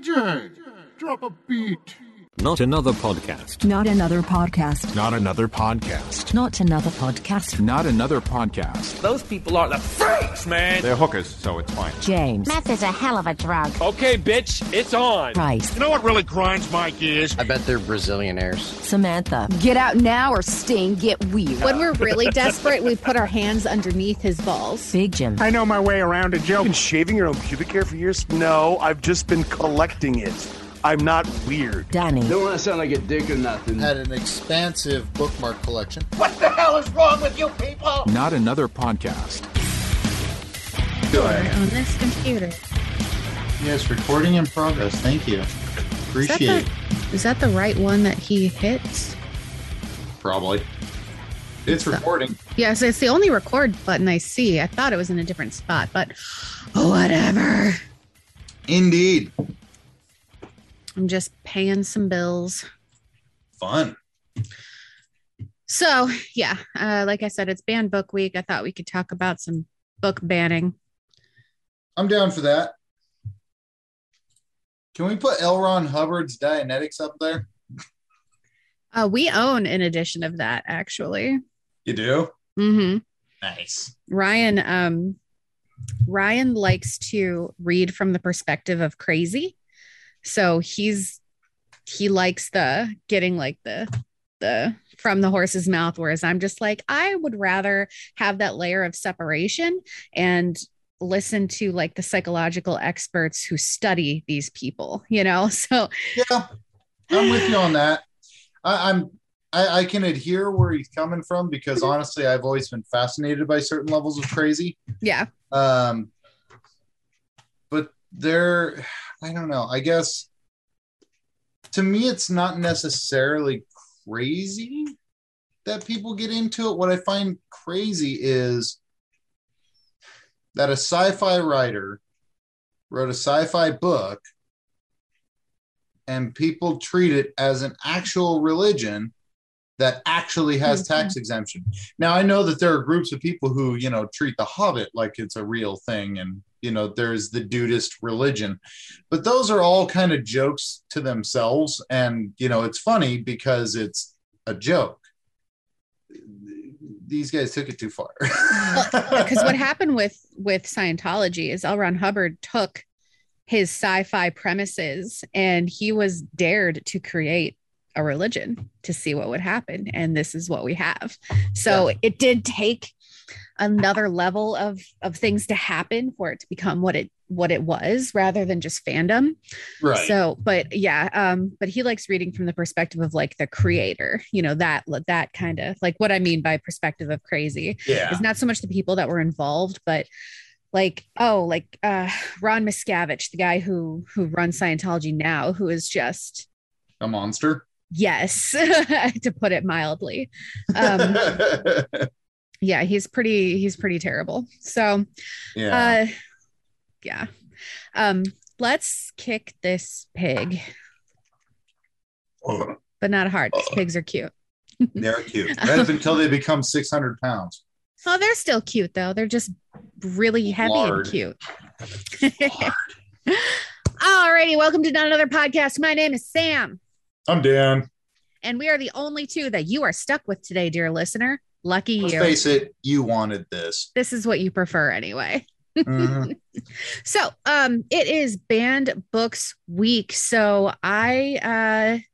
DJ, drop a beat. Not another podcast. Not another podcast. Not another podcast. Not another podcast. Not another podcast. Those people are the freaks, man. They're hookers, so it's fine. James. Meth is a hell of a drug. Okay, bitch, it's on. Price. You know what really grinds my gears? I bet they're Brazilianaires. Samantha. Get out now or sting get weird. When we're really desperate, we put our hands underneath his balls. Big Jim. I know my way around a joke. You've been shaving your own pubic hair for years? No, I've just been collecting it. I'm not weird. Danny. Don't want to sound like a dick or nothing. Had an expansive bookmark collection. What the hell is wrong with you people? Not another podcast. Go ahead. On this computer. Yes, recording in progress. Thank you. Appreciate is that, the, is that the right one that he hits? Probably. It's recording. Yes, it's the only record button I see. I thought it was in a different spot, but whatever. Indeed. I'm just paying some bills. Fun. So, yeah, uh, like I said, it's banned book week. I thought we could talk about some book banning. I'm down for that. Can we put L. Ron Hubbard's Dianetics up there? Uh, we own an edition of that, actually. You do? Mm-hmm. Nice. Ryan, um, Ryan likes to read from the perspective of crazy. So he's he likes the getting like the the from the horse's mouth whereas i'm just like i would rather have that layer of separation and listen to like the psychological experts who study these people you know? So yeah i'm with you on that. I, i'm I, I can adhere where he's coming from because honestly i've always been fascinated by certain levels of crazy. Yeah. Um but there i don't know i guess to me it's not necessarily crazy that people get into it. What I find crazy is that a sci fi writer wrote a sci fi book and people treat it as an actual religion that actually has mm-hmm. tax exemption. Now I know that there are groups of people who, you know, treat the hobbit like it's a real thing and you know there's the Dudeist religion. But those are all kind of jokes to themselves. And you know it's funny because it's a joke. These guys took it too far. Because what happened with with scientology is l. Ron hubbard took his sci-fi premises and he was dared to create a religion to see what would happen. And this is what we have. So yeah. it did take another level of of things to happen for it to become what it what it was rather than just fandom. Right. So but yeah um but he likes reading from the perspective of like the creator you know that that kind of like what i mean by perspective of crazy yeah. is not so much the people that were involved but like oh like uh ron miscavige the guy who who runs scientology now who is just a monster? Yes to put it mildly. Um yeah he's pretty he's pretty terrible. So yeah. uh yeah. Um let's kick this pig. Uh, but not hard because uh, pigs are cute. They're cute. That is until they become 600 pounds. Oh they're still cute though. They're just really heavy Lard. and cute. Alrighty, welcome to Not Another Podcast. My name is Sam. I'm Dan. And we are the only two that you are stuck with today, dear listener. Lucky Let's you. Face it, you wanted this. This is what you prefer anyway. Mm-hmm. so um it is banned books week. So I uh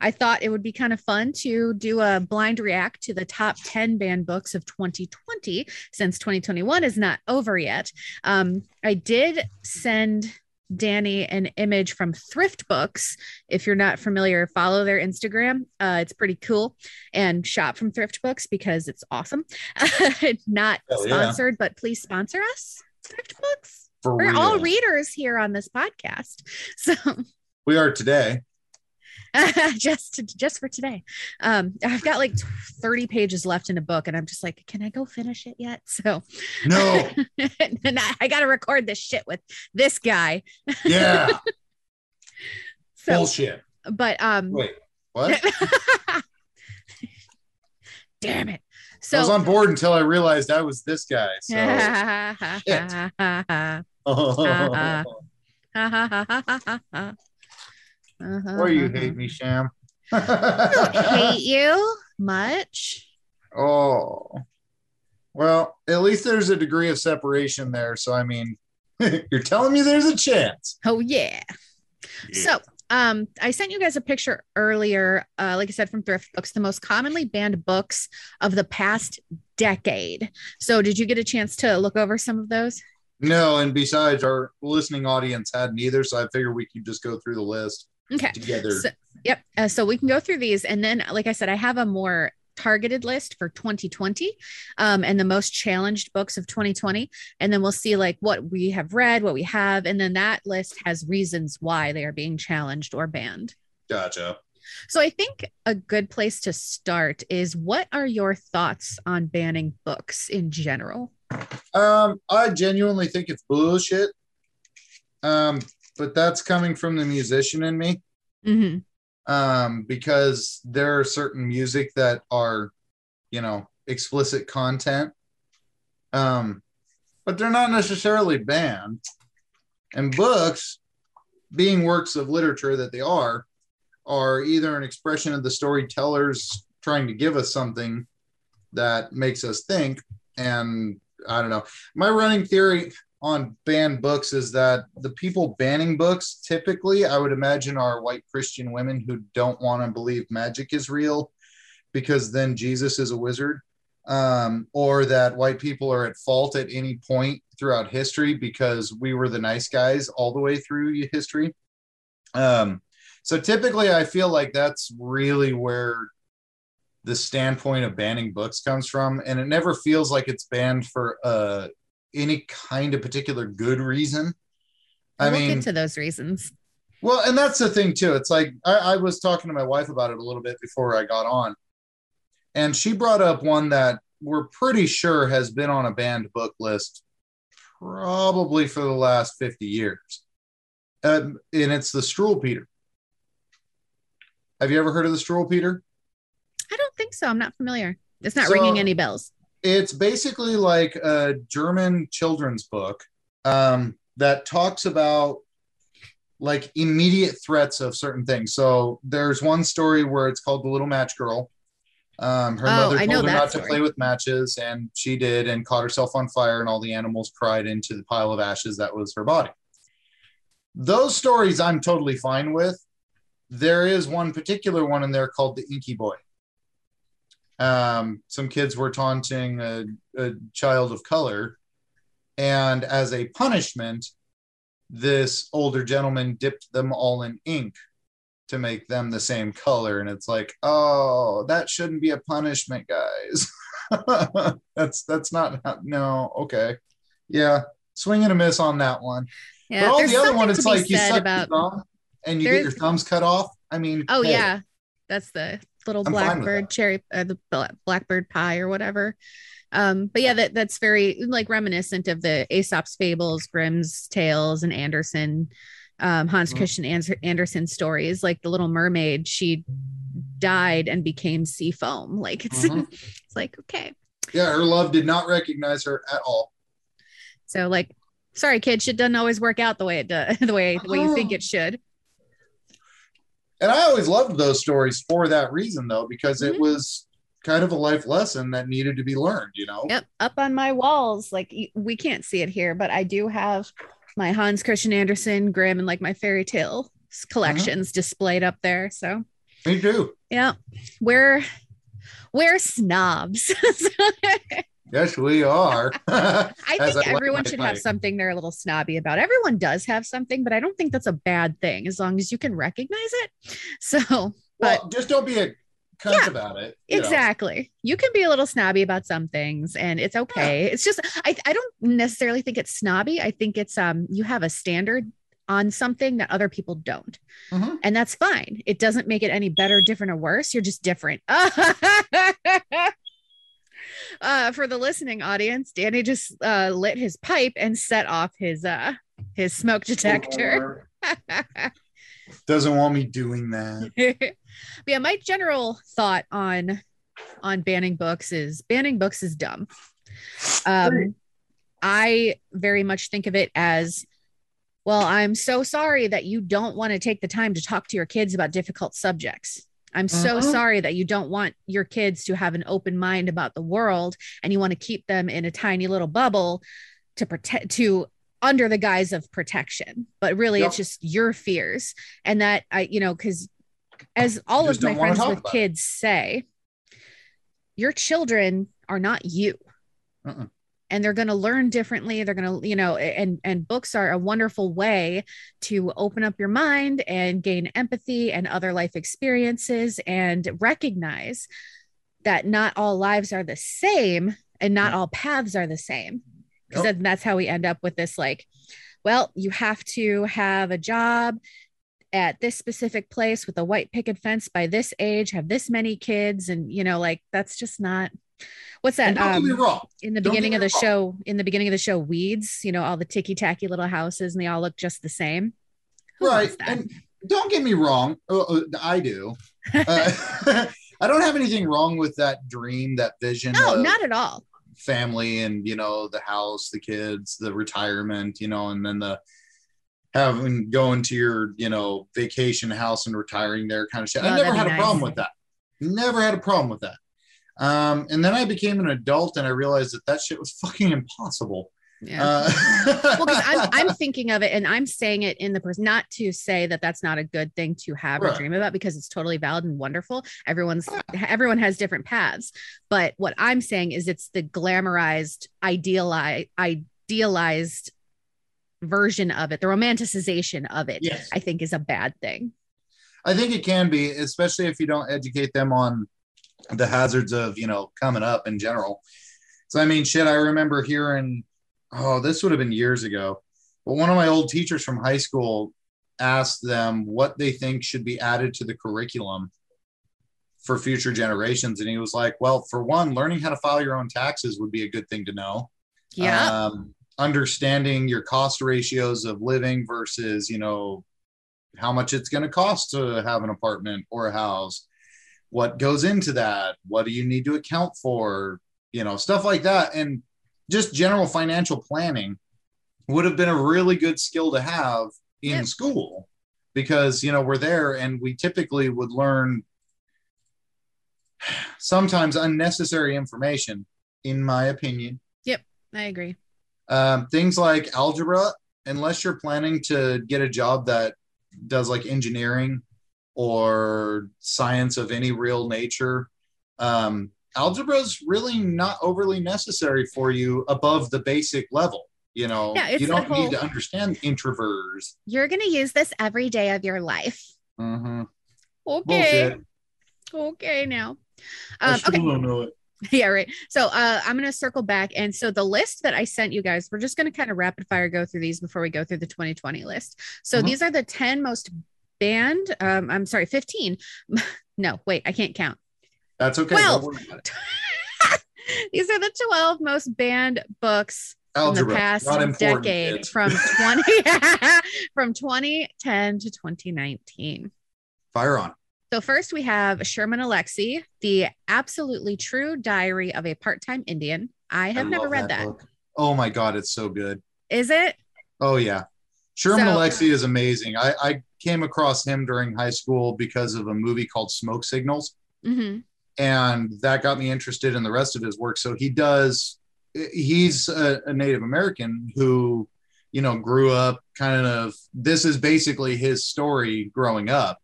I thought it would be kind of fun to do a blind react to the top 10 banned books of 2020 since 2021 is not over yet. Um, I did send Danny an image from Thrift Books. If you're not familiar, follow their Instagram. Uh, it's pretty cool and shop from Thrift Books because it's awesome. not Hell sponsored, yeah. but please sponsor us, Thrift Books. For We're real. all readers here on this podcast. So we are today. just just for today. Um, I've got like 30 pages left in a book, and I'm just like, can I go finish it yet? So no, and I, I got to record this shit with this guy. Yeah. so, Bullshit. But um, wait, what? Damn it. So I was on board until I realized I was this guy. So. Uh-huh. Or you hate me, Sham. I don't hate you much. Oh. Well, at least there's a degree of separation there. So, I mean, you're telling me there's a chance. Oh yeah. So um I sent you guys a picture earlier, uh, like I said, from thrift books, the most commonly banned books of the past decade. So did you get a chance to look over some of those? No, and besides, our listening audience hadn't either. So I figured we could just go through the list Okay. together. So, yep. Uh, so we can go through these. And then, like I said, I have a more targeted list for 2020 um, and the most challenged books of 2020. And then we'll see like what we have read, what we have. And then that list has reasons why they are being challenged or banned. Gotcha. So I think a good place to start is what are your thoughts on banning books in general? Um, I genuinely think it's bullshit. Um, but that's coming from the musician in me. Mm-hmm. Um, because there are certain music that are, you know, explicit content. Um, but they're not necessarily banned. And books, being works of literature that they are, are either an expression of the storytellers trying to give us something that makes us think. And I don't know. My running theory on banned books is that the people banning books typically, I would imagine, are white Christian women who don't want to believe magic is real because then Jesus is a wizard. Um, or that white people are at fault at any point throughout history because we were the nice guys all the way through history. Um, so typically, I feel like that's really where the standpoint of banning books comes from, and it never feels like it's banned for uh, any kind of particular good reason. I we'll mean, get to those reasons. well, and that's the thing too. It's like I, I was talking to my wife about it a little bit before I got on, and she brought up one that we're pretty sure has been on a banned book list probably for the last 50 years. Um, and it's the Struwwelpeter. Have you ever heard of the Struwwelpeter? I don't think so. I'm not familiar. It's not So- ringing any bells. It's basically like a German children's book um, that talks about like immediate threats of certain things. So there's one story where it's called The Little Match Girl. Um, her Oh, mother told her not story. to play with matches, and she did, and caught herself on fire, and all the animals cried into the pile of ashes that was her body. Those stories I'm totally fine with. There is one particular one in there called The Inky Boy um, some kids were taunting a, a child of color. And as a punishment, this older gentleman dipped them all in ink to make them the same color. And it's like, oh, that shouldn't be a punishment, guys. that's that's not no, okay. Yeah, swing and a miss on that one. Yeah, but all the other one, it's like you said suck about- your thumb and you get your thumbs cut off. I mean, Oh hey, yeah, that's the little I'm blackbird cherry, uh, the blackbird pie or whatever. Um, but yeah, that that's very like reminiscent of the Aesop's fables, Grimm's tales, and Andersen, um, Hans Mhm. Christian Andersen stories. Like the Little Mermaid, she died and became sea foam. Like it's Mhm. it's like okay, Yeah, her love did not recognize her at all. so like. Sorry, kid. Shit doesn't always work out the way it does, the way the way you think it should. And I always loved those stories for that reason, though, because Mhm. it was kind of a life lesson that needed to be learned, you know? Yep, up on my walls. Like we can't see it here, but I do have my Hans Christian Andersen, Grimm, and like my fairy tale collections displayed up there. So Me too. yeah, we're we're snobs. Yes, we are. I think everyone should have something they're a little snobby about. Everyone does have something, but I don't think that's a bad thing as long as you can recognize it. So, but Well, just don't be a cunt Yeah, about it. you know? Exactly. You can be a little snobby about some things and it's okay. It's just I, I don't necessarily think it's snobby. I think it's um you have a standard on something that other people don't. Mhm. And that's fine. It doesn't make it any better, different, or worse. You're just different. Uh for the listening audience, Danny just uh lit his pipe and set off his uh his smoke detector. Doesn't want me doing that. but yeah, my general thought on on banning books is banning books is dumb. Um, I very much think of it as Well, I'm so sorry that you don't want to take the time to talk to your kids about difficult subjects. I'm so Mhm. sorry that you don't want your kids to have an open mind about the world and you want to keep them in a tiny little bubble to protect to under the guise of protection. But really it's just your fears and that I you know cuz as all of my friends with about it. kids say your children are not you Uh-uh. And they're going to learn differently they're going to you know and and books are a wonderful way to open up your mind and gain empathy and other life experiences and recognize that not all lives are the same and not mm-hmm. all paths are the same. Because then that's how we end up with this like well you have to have a job at this specific place with a white picket fence by this age have this many kids and you know like that's just not what's that? Don't get me um, wrong. in the Don't beginning of the wrong. show in the beginning of the show weeds you know all the ticky tacky little houses and they all look just the same. Who right and don't get me wrong uh, uh, i do. Uh, i don't have anything wrong with that dream that vision no not at all. family and you know the house the kids the retirement you know and then the having going to your you know vacation house and retiring there kind of shit. Oh, i never had a problem with that. Never had a problem with that um and then i became an adult and i realized that that shit was fucking impossible. Yeah. Uh, well because I'm, I'm thinking of it and i'm saying it in the person not to say that that's not a good thing to have or dream about because it's totally valid and wonderful. Everyone's everyone has different paths. But what i'm saying is it's the glamorized idealized idealized version of it. The romanticization of it Yes. i think is a bad thing. I think it can be, especially if you don't educate them on the hazards of, you know, coming up in general. So, I mean, shit, I remember hearing, oh, this would have been years ago, but one of my old teachers from high school asked them what they think should be added to the curriculum for future generations. And he was like, well, for one, learning how to file your own taxes would be a good thing to know yeah um, understanding your cost ratios of living versus you know how much it's going to cost to have an apartment or a house what goes into that? What do you need to account for? You know stuff like that. And just general financial planning would have been a really good skill to have in Yeah. school because you know we're there and we typically would learn sometimes unnecessary information in my opinion. Yep, i agree. Um, things like algebra, unless you're planning to get a job that does like engineering or science of any real nature, um, algebra is really not overly necessary for you above the basic level. You know, Yeah, you don't whole- need to understand introverts. you're going to use this every day of your life Mm-hmm. okay Bullshit. okay now I um, still okay don't know it. yeah right so uh i'm gonna circle back and so the list that i sent you guys we're just gonna kind of rapid fire go through these before we go through the 2020 list so Mhm. these are the 10 most banned um i'm sorry 15 no wait i can't count That's okay. Well, Don't worry about it. these are the 12 most banned books Algebra, from the past decade from 20 from 2010 to 2019 Fire on. So first we have Sherman Alexie, the absolutely true diary of a part-time Indian. I have I never read that. book. Oh my god, it's so good. Is it? Oh yeah, Sherman So- Alexie is amazing. I, I came across him during high school because of a movie called Smoke Signals, hmm and that got me interested in the rest of his work. So he does. He's a, a Native American who, you know, grew up kind of. This is basically his story growing up,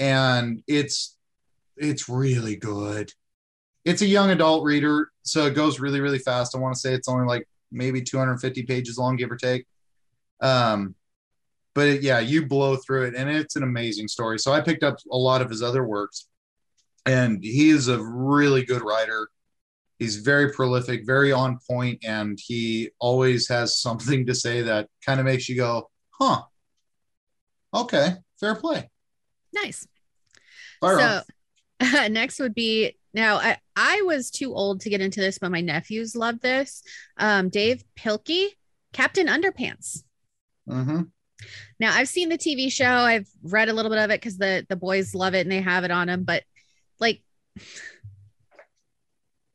and it's it's really good. It's a young adult reader, so it goes really really fast. I want to say it's only like maybe 250 pages long, give or take. Um, but it, yeah, you blow through it, and it's an amazing story. So I picked up a lot of his other works, and he is a really good writer. He's very prolific, very on point, and he always has something to say that kind of makes you go, "Huh? Okay, fair play." Nice. Fire so next would be now I, I was too old to get into this, but my nephews love this. Um, Dave Pilkey, Captain Underpants. Mhm. Now I've seen the TV show. I've read a little bit of it because the the boys love it and they have it on them. But like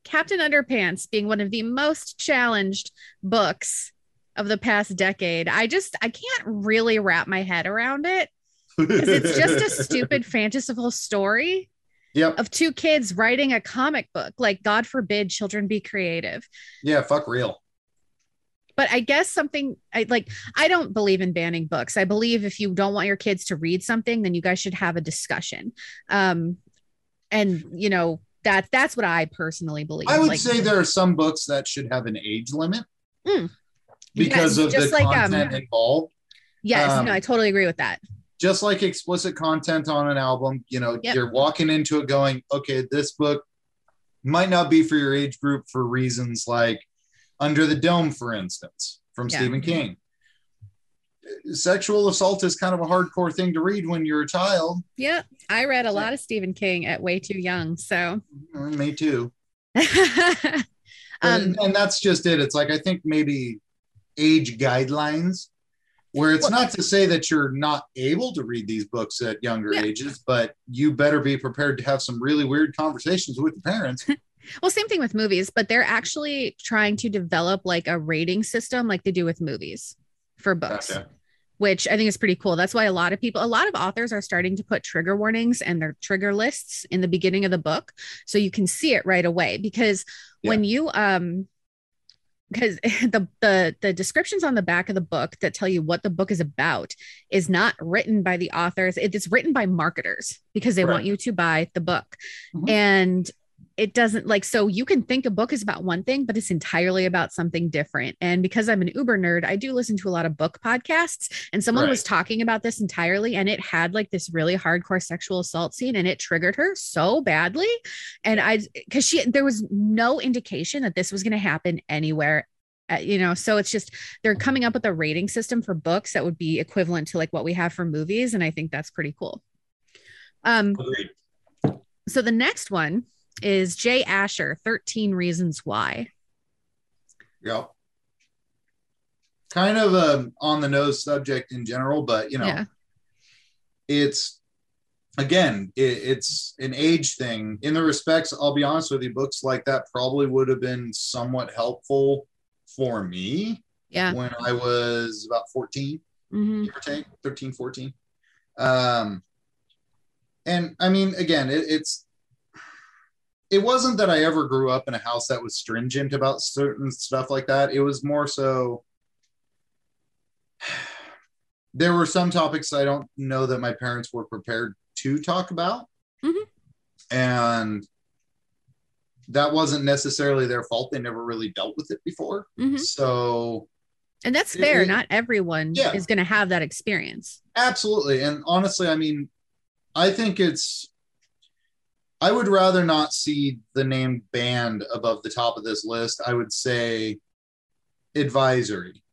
Captain Underpants being one of the most challenged books of the past decade. I just I can't really wrap my head around it because it's just a stupid fanciful story Yep. of two kids writing a comic book. Like God forbid children be creative. Yeah. Fuck real. But I guess something I like I don't believe in banning books. I believe if you don't want your kids to read something, then you guys should have a discussion. Um and you know that that's what I personally believe. I would Like, say there are some books that should have an age limit Mm. because Yeah, of just the like, um, content involved. yes, um, no, I totally agree with that. Just like explicit content on an album, you know, Yep. you're walking into it going, okay, this book might not be for your age group for reasons like Under the Dome, for instance, from Yeah. Stephen King. Sexual assault is kind of a hardcore thing to read when you're a child. Yeah, I read a lot of Stephen King at way too young, so Uh, Me too. um and, and that's just it. It's like I think maybe age guidelines, where it's not to say that you're not able to read these books at younger Yeah. ages, but you better be prepared to have some really weird conversations with your parents. well same thing with movies, but they're actually trying to develop like a rating system like they do with movies for books. Gotcha. which I think is pretty cool. That's why a lot of people, a lot of authors are starting to put trigger warnings and their trigger lists in the beginning of the book. So you can see it right away. Because when you, um, because the, the the descriptions on the back of the book that tell you what the book is about is not written by the authors it is written by marketers because they want you to buy the book Mhm. and it doesn't like so you can think a book is about one thing but it's entirely about something different. And because i'm an uber nerd i do listen to a lot of book podcasts. And someone was talking about this entirely and it had like this really hardcore sexual assault scene and it triggered her so badly. And i because she there was no indication that this was going to happen anywhere uh, you know? So it's just they're coming up with a rating system for books that would be equivalent to like what we have for movies and i think that's pretty cool. Um Agreed. so the next one is Jay Asher, 13 Reasons Why. Yeah. Kind of a on the nose subject in general, but you know, Yeah. it's again, it, it's an age thing. In the respects, I'll be honest with you, books like that probably would have been somewhat helpful for me Yeah. when I was about 14, Mhm. give or take 13, 14. Um, and I mean, again, it, it's it wasn't that I ever grew up in a house that was stringent about certain stuff like that. It was more so there were some topics I don't know that my parents were prepared to talk about. Mhm. And that wasn't necessarily their fault. They never really dealt with it before. Mhm. So And that's It- fair. it- Not everyone Yeah. is going to have that experience. Absolutely. And honestly, I mean, I think it's, I would rather not see the name band above the top of this list. I would say advisory.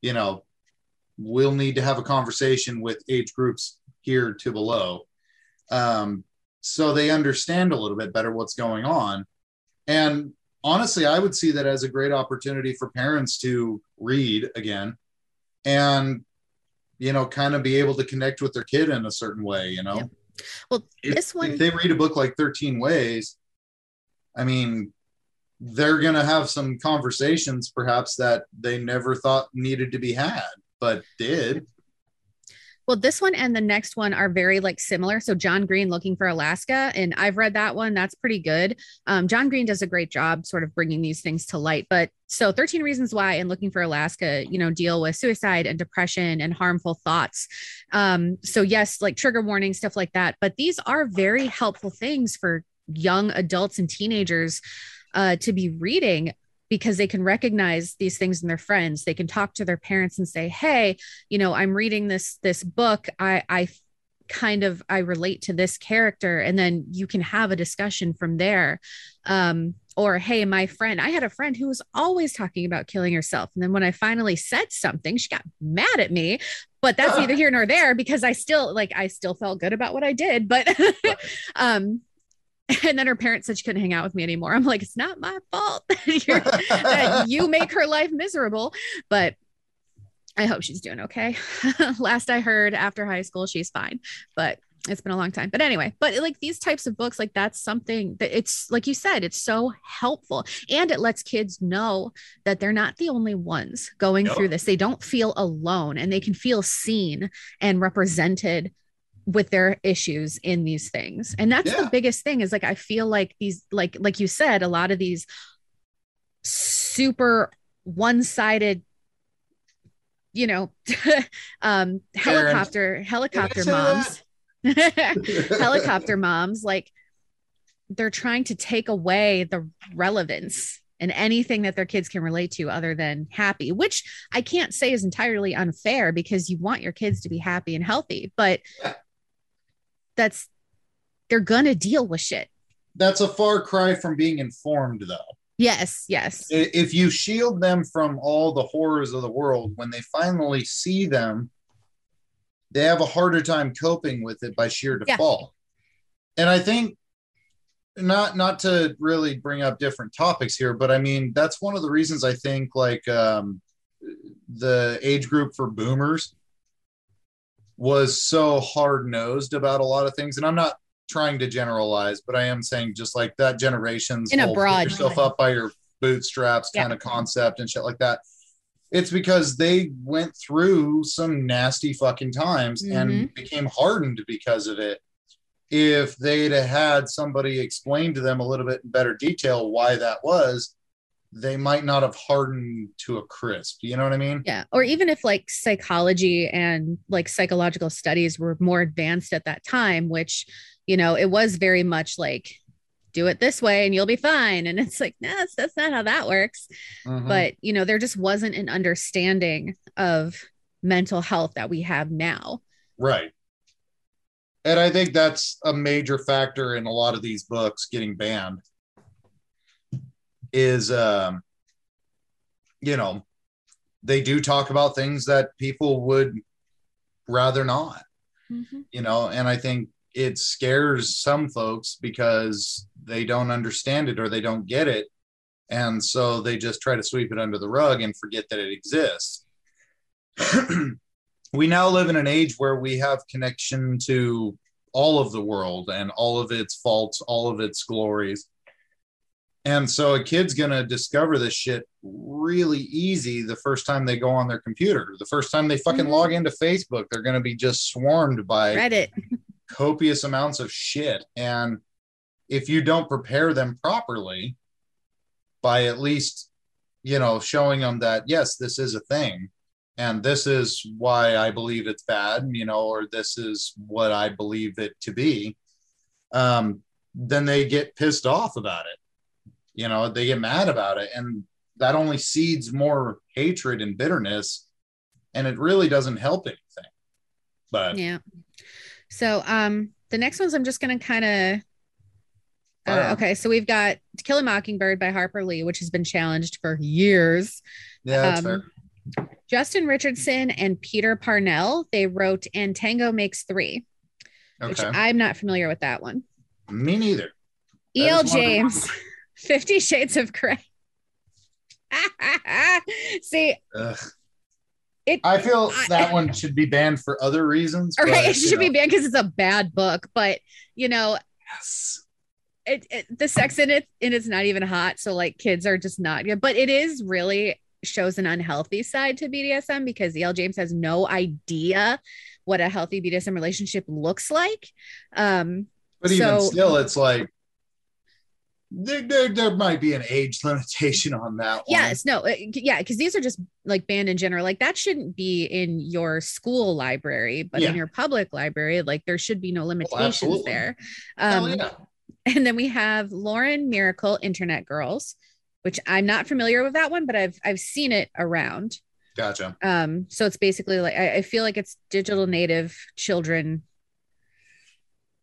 You know, we'll need to have a conversation with age groups here to below um, so they understand a little bit better what's going on. And honestly, I would see that as a great opportunity for parents to read again and you know, kind of be able to connect with their kid in a certain way, you know. Well, If, this one, if they read a book like 13 Ways, I mean, they're going to have some conversations perhaps that they never thought needed to be had, but did. Well, this one and the next one are very like similar. So John Green looking for Alaska, and I've read that one. That's pretty good. Um, John Green does a great job sort of bringing these things to light. But so 13 Reasons Why and Looking for Alaska, you know, deal with suicide and depression and harmful thoughts. Um, so yes, like trigger warning, stuff like that. But these are very helpful things for young adults and teenagers uh, to be reading because they can recognize these things in their friends. They can talk to their parents and say hey you know i'm reading this this book. I i kind of i relate to this character. And then you can have a discussion from there. Um or hey my friend i had a friend who was always talking about killing herself. And then when i finally said something she got mad at me but that's neither here nor there because i still like i still felt good about what i did but um and then her parents said she couldn't hang out with me anymore. I'm like, it's not my fault You're- that you make her life miserable. But I hope she's doing okay. Last I heard after high school, she's fine. But it's been a long time. But anyway, but like these types of books, like that's something that it's like you said, it's so helpful. And it lets kids know that they're not the only ones going through this. They don't feel alone and they can feel seen and represented with their issues in these things. And that's the biggest thing is like I feel like these like like you said, a lot of these super one-sided you know um helicopter helicopter moms helicopter moms like they're trying to take away the relevance and anything that their kids can relate to other than happy which i can't say is entirely unfair because you want your kids to be happy and healthy but Yeah. That's they're gonna deal with shit That's a far cry from being informed, though. yes yes If you shield them from all the horrors of the world, when they finally see them, they have a harder time coping with it by sheer Yeah. default. And I think not not to really bring up different topics here, but I mean that's one of the reasons I think like um, the age group for boomers was so hard nosed about a lot of things. And I'm not trying to generalize, but I am saying just like that generation's In a broad- yourself up by your bootstraps Yeah. kind of concept and shit like that. It's because they went through some nasty fucking times Mm-hmm. and became hardened because of it. If they'd have had somebody explain to them a little bit in better detail why that was, they might not have hardened to a crisp. You know what I mean? Yeah. Or even if like psychology and like psychological studies were more advanced at that time, which, you know, it was very much like, do it this way and you'll be fine. And it's like, no, that's, that's not how that works. Mhm. But, you know, there just wasn't an understanding of mental health that we have now. Right. And I think that's a major factor in a lot of these books getting banned is um you know they do talk about things that people would rather not you know and i think it scares some folks because they don't understand it or they don't get it. And so they just try to sweep it under the rug and forget that it exists. We now live in an age where we have connection to all of the world and all of its faults all of its glories and so a kid's going to discover this shit really easy the first time they go on their computer. The first time they fucking Mhm. log into Facebook, they're going to be just swarmed by Reddit. copious amounts of shit. And if you don't prepare them properly by at least, you know, showing them that, yes, this is a thing and this is why I believe it's bad, you know, or this is what I believe it to be, um, then they get pissed off about it. You know, they get mad about it. And that only seeds more hatred and bitterness. And it really doesn't help anything. But Yeah. So um the next ones I'm just gonna kind of uh, okay, so we've got To Kill a Mockingbird by Harper Lee, which has been challenged for years. yeah, that's Um, fair. Justin Richardson and Peter Parnell, they wrote And Tango Makes Three, which I'm not familiar with that one. Me neither. E.L. James, Fifty Shades of Grey. See, Ugh. it I feel I- that one should be banned for other reasons. all right, it should be banned because it's a bad book, but you know, yes. it, it the sex in it and it's not even hot so like kids are just not good but it is really shows an unhealthy side to bdsm because el james has no idea what a healthy bdsm relationship looks like um But even So- still, it's like there, there, there might be an age limitation on that one. yes no yeah because these are just like banned in general like that shouldn't be in your school library but Yeah. in your public library like there should be no limitations there um yeah. and then we have Lauren Myracle Internet Girls, which I'm not familiar with that one, but I've I've seen it around. Gotcha. Um, so it's basically like I, I feel like it's digital native children.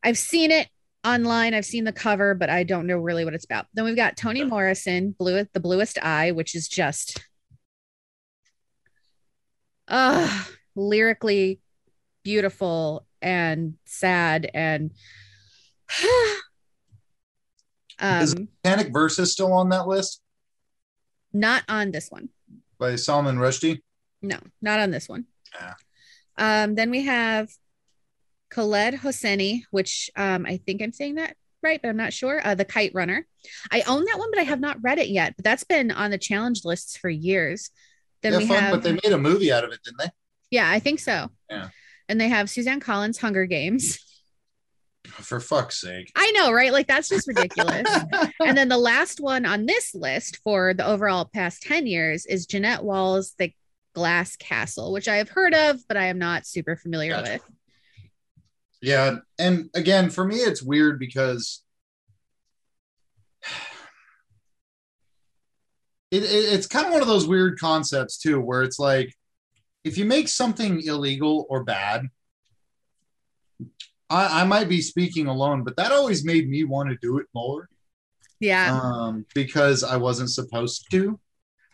I've seen it online. I've seen the cover, but I don't know really what it's about. Then we've got Toni Morrison, Blue the Bluest Eye, which is just uh lyrically beautiful and sad and Is- um Satanic Verses still on that list not on this one. by Salman Rushdie. No, not on this one. Ah. Um, then we have Khaled Hosseini, which um, I think I'm saying that right, but I'm not sure. Uh, the Kite Runner. I own that one, but I have not read it yet. But that's been on the challenge lists for years. Then yeah, we fun, have, but they made a movie out of it, didn't they? yeah, I think so. Yeah. And they have Suzanne Collins' Hunger Games. For fuck's sake. I know, right? Like that's just ridiculous. and then the last one on this list for the overall past 10 years is Jeannette Walls' The Glass Castle, which I have heard of, but I am not super familiar Gotcha. with. Yeah, and again, for me, it's weird because it, it, it's kind of one of those weird concepts too, where it's like if you make something illegal or bad, I, I might be speaking alone, but that always made me want to do it more Yeah. um, because I wasn't supposed to.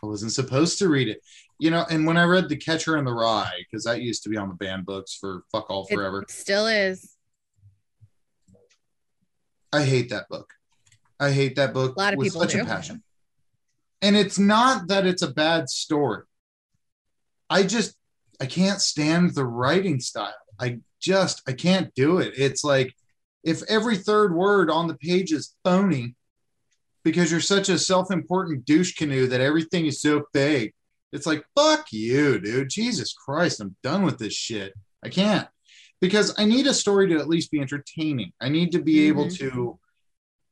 I wasn't supposed to read it, you know. And when I read The Catcher in the Rye, because that used to be on the banned books for fuck all It forever. still is. I hate that book. I hate that book A lot of with people such do. a passion. And it's not that it's a bad story. I just I can't stand the writing style. I just I can't do it. It's like if every third word on the page is phony because you're such a self-important douche canoe that everything is so big. It's like fuck you, dude. Jesus Christ, I'm done with this shit. I can't because I need a story to at least be entertaining. I need to be able Mhm. to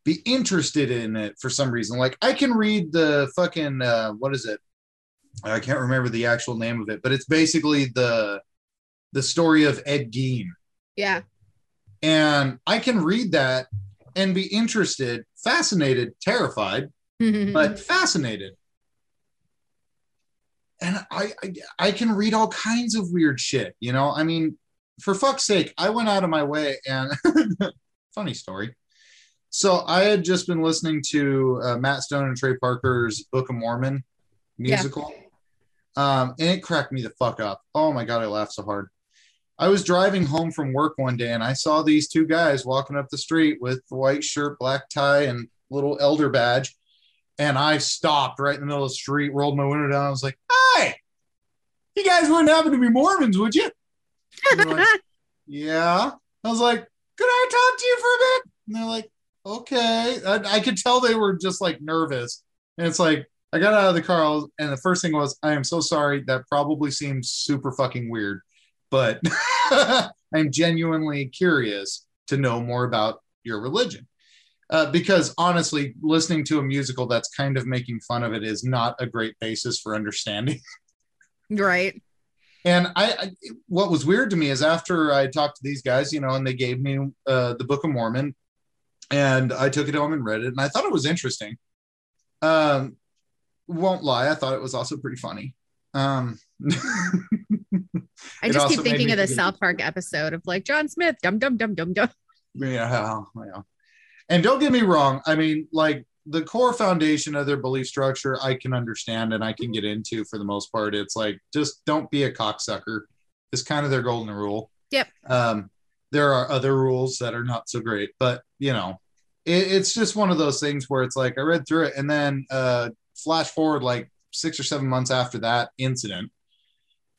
be interested in it for some reason. Like I can read the fucking uh, what is it? I can't remember the actual name of it, but it's basically the the story of Ed Gein, Yeah. and I can read that and be interested, fascinated, terrified, but fascinated. And I, I I can read all kinds of weird shit, you know. I mean, for fuck's sake, I went out of my way and funny story. So I had just been listening to uh, Matt Stone and Trey Parker's Book of Mormon Yeah. musical, um, and it cracked me the fuck up. Oh my god, I laughed so hard. I was driving home from work one day and I saw these two guys walking up the street with the white shirt, black tie, and little elder badge. And I stopped right in the middle of the street, rolled my window down. I was like, "Hey, you guys wouldn't happen to be Mormons, would you?" Like, yeah. I was like, could I talk to you for a bit? And they're like, okay. I, I could tell they were just like nervous. And it's like, I got out of the car and the first thing was, I am so sorry. That probably seems super fucking weird, but I'm genuinely curious to know more about your religion. Uh, because honestly, listening to a musical that's kind of making fun of it is not a great basis for understanding. right. And I, I, what was weird to me is after I talked to these guys, you know, and they gave me uh, the Book of Mormon, and I took it home and read it, and I thought it was interesting. Um, won't lie, I thought it was also pretty funny. Um, I just keep thinking of the South Park episode of like John Smith, dum dum dum dum dum. yeah, yeah. And don't get me wrong, I mean, like the core foundation of their belief structure, I can understand and I can get into for the most part. It's like just don't be a cocksucker. Is kind of their golden rule. Yep. Um, there are other rules that are not so great, but you know, it, it's just one of those things where it's like I read through it and then uh, flash forward like six or seven months after that incident,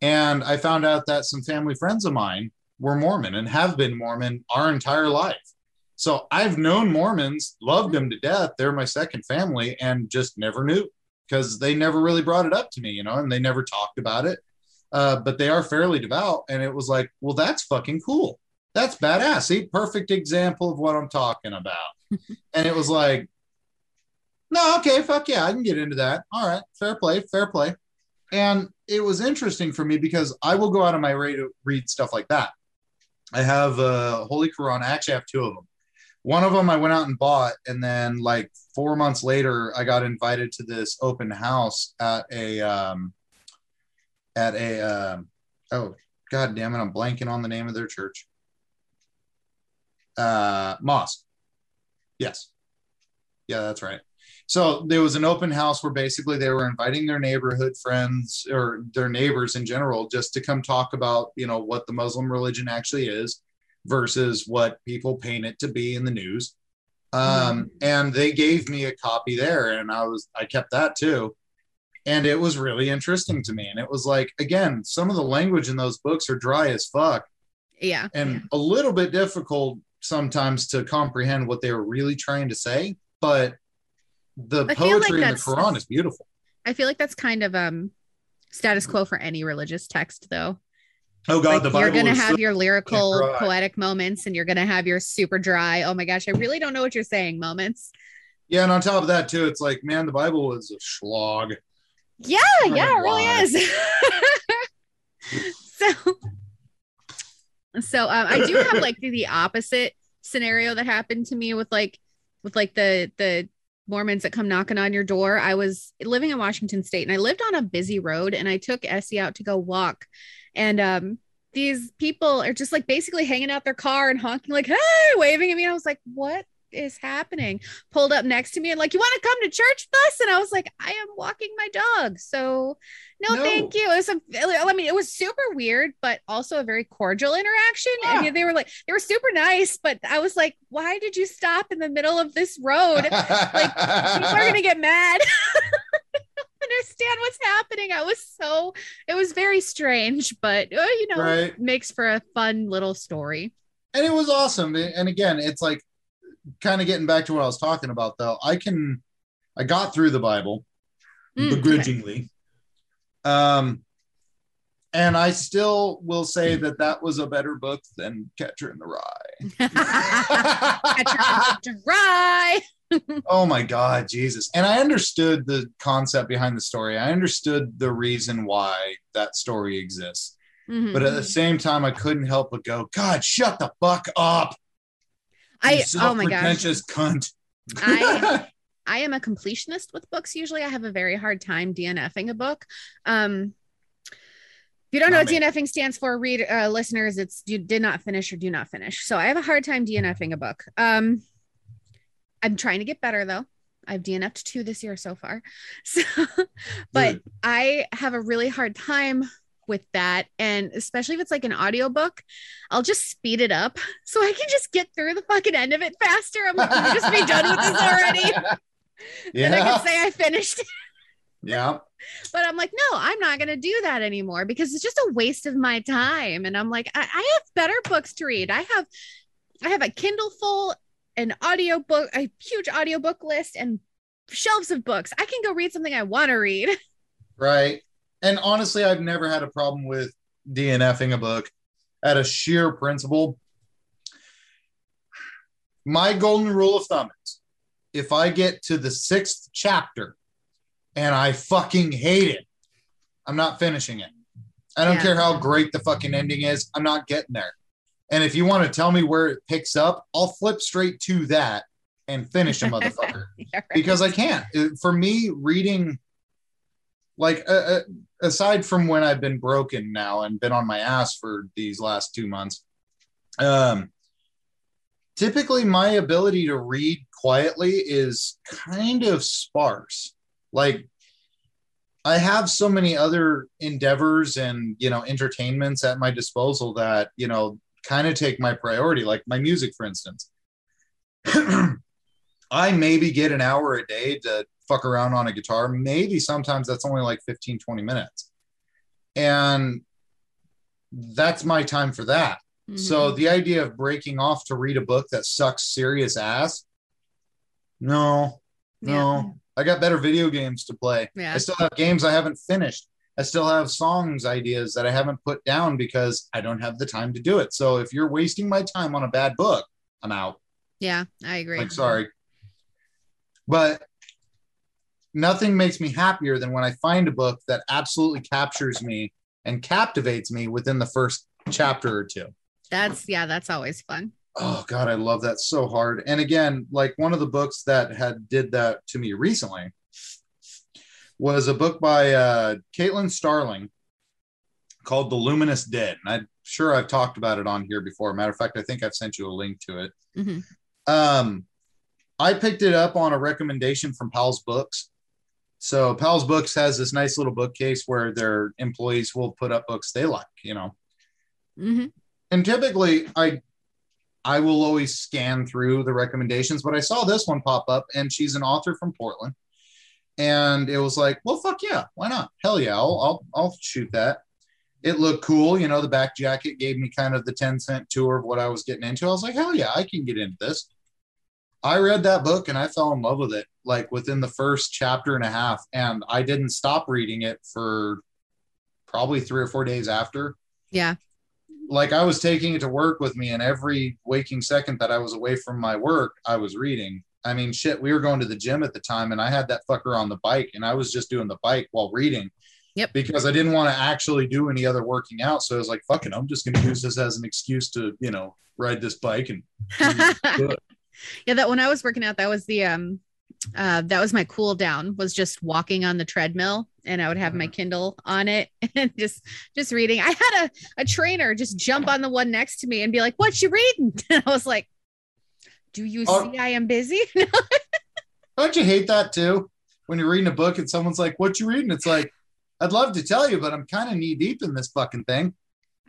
and I found out that some family friends of mine were Mormon and have been Mormon our entire life. So I've known Mormons, loved them to death. They're my second family, and just never knew because they never really brought it up to me, you know, and they never talked about it. Uh, but they are fairly devout, and it was like, well, that's fucking cool. That's badass. See, perfect example of what I'm talking about. and it was like, no, okay, fuck yeah, I can get into that. All right, fair play, fair play. And it was interesting for me because I will go out of my way to read stuff like that. I have uh, Holy Quran. I actually have two of them. One of them I went out and bought, and then like four months later, I got invited to this open house at a um, at a um, oh god damn it, I'm blanking on the name of their church. Uh, mosque. Yes. Yeah, that's right. So there was an open house where basically they were inviting their neighborhood friends or their neighbors in general just to come talk about, you know, what the Muslim religion actually is versus what people paint it to be in the news. Um, and they gave me a copy there and I was I kept that too. And it was really interesting to me. And it was like, again, some of the language in those books are dry as fuck. Yeah. and a little bit difficult sometimes to comprehend what they were really trying to say. But the I feel like poetry in the Quran is beautiful. I feel like that's kind of um status quo for any religious text though. Oh God, Like, the Bible you're gonna have so- your lyrical poetic moments and you're gonna have your super dry oh my gosh i really don't know what you're saying moments. Yeah, and on top of that too, it's like man, the Bible is a slog. yeah yeah it really is. So so um, i do have like the, the opposite scenario that happened to me with like with like the the mormons that come knocking on your door. I was living in washington state and i lived on a busy road and i took essie out to go walk. And um these people are just like basically hanging out their car and honking like hey waving at me. I was like what is happening? Pulled up next to me and like you want to come to church with us? And i was like i am walking my dog. So no, No. thank you. It was a i mean it was super weird but also a very cordial interaction. I Yeah. mean they were like they were super nice but i was like why did you stop in the middle of this road? Like people are gonna get mad. Understand what's happening. I was so it was very strange but uh, you know Right. makes for a fun little story. And it was awesome. And again, it's like kind of getting back to what I was talking about, though. I can, I got through the Bible Mm, okay. begrudgingly, um, and I still will say that that was a better book than Catcher in the Rye. Catcher in the Rye. oh my God, Jesus! And I understood the concept behind the story. I understood the reason why that story exists. Mhm. But at the same time, I couldn't help but go, God, shut the fuck up. I oh my gosh. cunt. I I am a completionist with books. Usually, I have a very hard time DNFing a book. Um, if you don't know what me. DNFing stands for, read uh, listeners. It's you did not finish or do not finish. So I have a hard time DNFing a book. Um, I'm trying to get better though. I've DNF'd two this year so far. So, but. I have a really hard time with that. And especially if it's like an audiobook, I'll just speed it up so I can just get through the fucking end of it faster. I'm like, "Can just be done with this already. Then I Yeah. can say I finished. it. Yeah. But I'm like, no, I'm not going to do that anymore because it's just a waste of my time. And I'm like, I, I have better books to read. I have, I have a Kindle full, an audiobook, a huge audiobook list, and shelves of books. I can go read something I want to read. Right. And honestly, I've never had a problem with DNFing a book at a sheer principle. My golden rule of thumb is if I get to the sixth chapter and I fucking hate it, I'm not finishing it. I don't Yeah. care how great the fucking ending is, I'm not getting there. And if you want to tell me where it picks up, I'll flip straight to that and finish a motherfucker Yeah, right. because I can't. For me, reading, like, uh, uh, aside from when I've been broken now and been on my ass for these last two months, um, typically my ability to read quietly is kind of sparse. Like, I have so many other endeavors and you know entertainments at my disposal that you know kind of take my priority, like my music, for instance. I maybe get an hour a day to fuck around on a guitar. Maybe sometimes that's only like 15, 20 minutes. And that's my time for that. So Mhm. the idea of breaking off to read a book that sucks serious ass, no, no. I got better video games to play. Yeah. I still have games I haven't finished. I still have songs ideas that I haven't put down because I don't have the time to do it. So if you're wasting my time on a bad book, I'm out. yeah, I agree. Like, sorry. But nothing makes me happier than when I find a book that absolutely captures me and captivates me within the first chapter or two. That's yeah, that's always fun. Oh God, I love that so hard. And again, like one of the books that had did that to me recently was a book by uh, Caitlin Starling called The Luminous Dead. And I'm sure I've talked about it on here before. Matter of fact, I think I've sent you a link to it. Mhm. Um, I picked it up on a recommendation from Powell's Books. So Powell's Books has this nice little bookcase where their employees will put up books they like, you know. Mhm. And typically I I will always scan through the recommendations, but I saw this one pop up and she's an author from Portland. And it was like, well, fuck yeah, why not? Hell yeah, I'll I'll, I'll shoot that. it looked cool. You know, the back jacket gave me kind of the 10 cent tour of what I was getting into. I was like, hell yeah, I can get into this. I read that book and I fell in love with it like within the first chapter and a half. And I didn't stop reading it for probably three or four days after. Yeah. Like I was taking it to work with me, and every waking second that I was away from my work, I was reading. I mean, shit, we were going to the gym at the time, and I had that fucker on the bike, and I was just doing the bike while reading. Yep. Because I didn't want to actually do any other working out. So I was like, fucking, I'm just going to use this as an excuse to, you know, ride this bike and do it. yeah that when i was working out that was the um uh that was my cool down was just walking on the treadmill and i would have my kindle on it and just just reading i had a, a trainer just jump on the one next to me and be like what you reading and i was like do you Oh. see i am busy Don't you hate that too? When you're reading a book and someone's like, what you reading? It's like, I'd love to tell you, but I'm kind of knee deep in this fucking thing.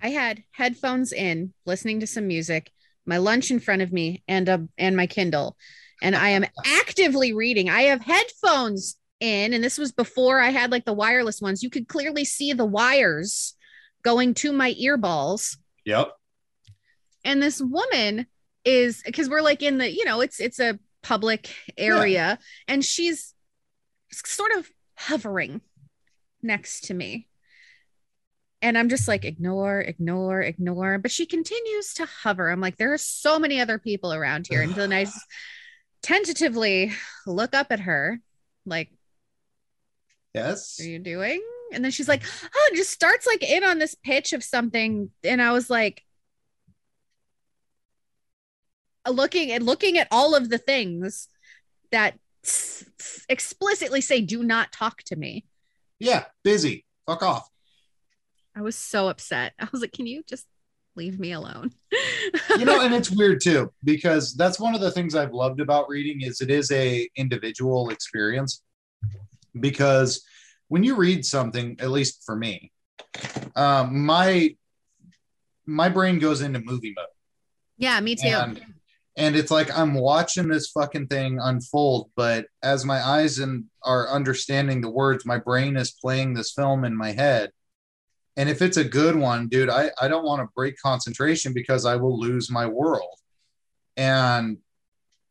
i had headphones in listening to some music my lunch in front of me and a and my kindle. And i am actively reading. I have headphones in and this was before i had like the wireless ones. You could clearly see the wires going to my earballs Yep. and this woman is because we're like in the you know it's it's a public area and she's sort of hovering next to me and i'm just like ignore ignore ignore but she continues to hover i'm like there are so many other people around here and then i tentatively look up at her like Yes. what are you doing? And then she's like, oh, just starts like in on this pitch of something. And I was like, looking and looking at all of the things that explicitly say, do not talk to me. Yeah. Busy. Fuck off. I was so upset. I was like, can you just leave me alone? you know and it's weird too because that's one of the things i've loved about reading is it is a individual experience because when you read something at least for me um, my my brain goes into movie mode yeah, me too. and and it's like i'm watching this fucking thing unfold but as my eyes and are understanding the words my brain is playing this film in my head and if it's a good one dude i i don't want to break concentration because i will lose my world. And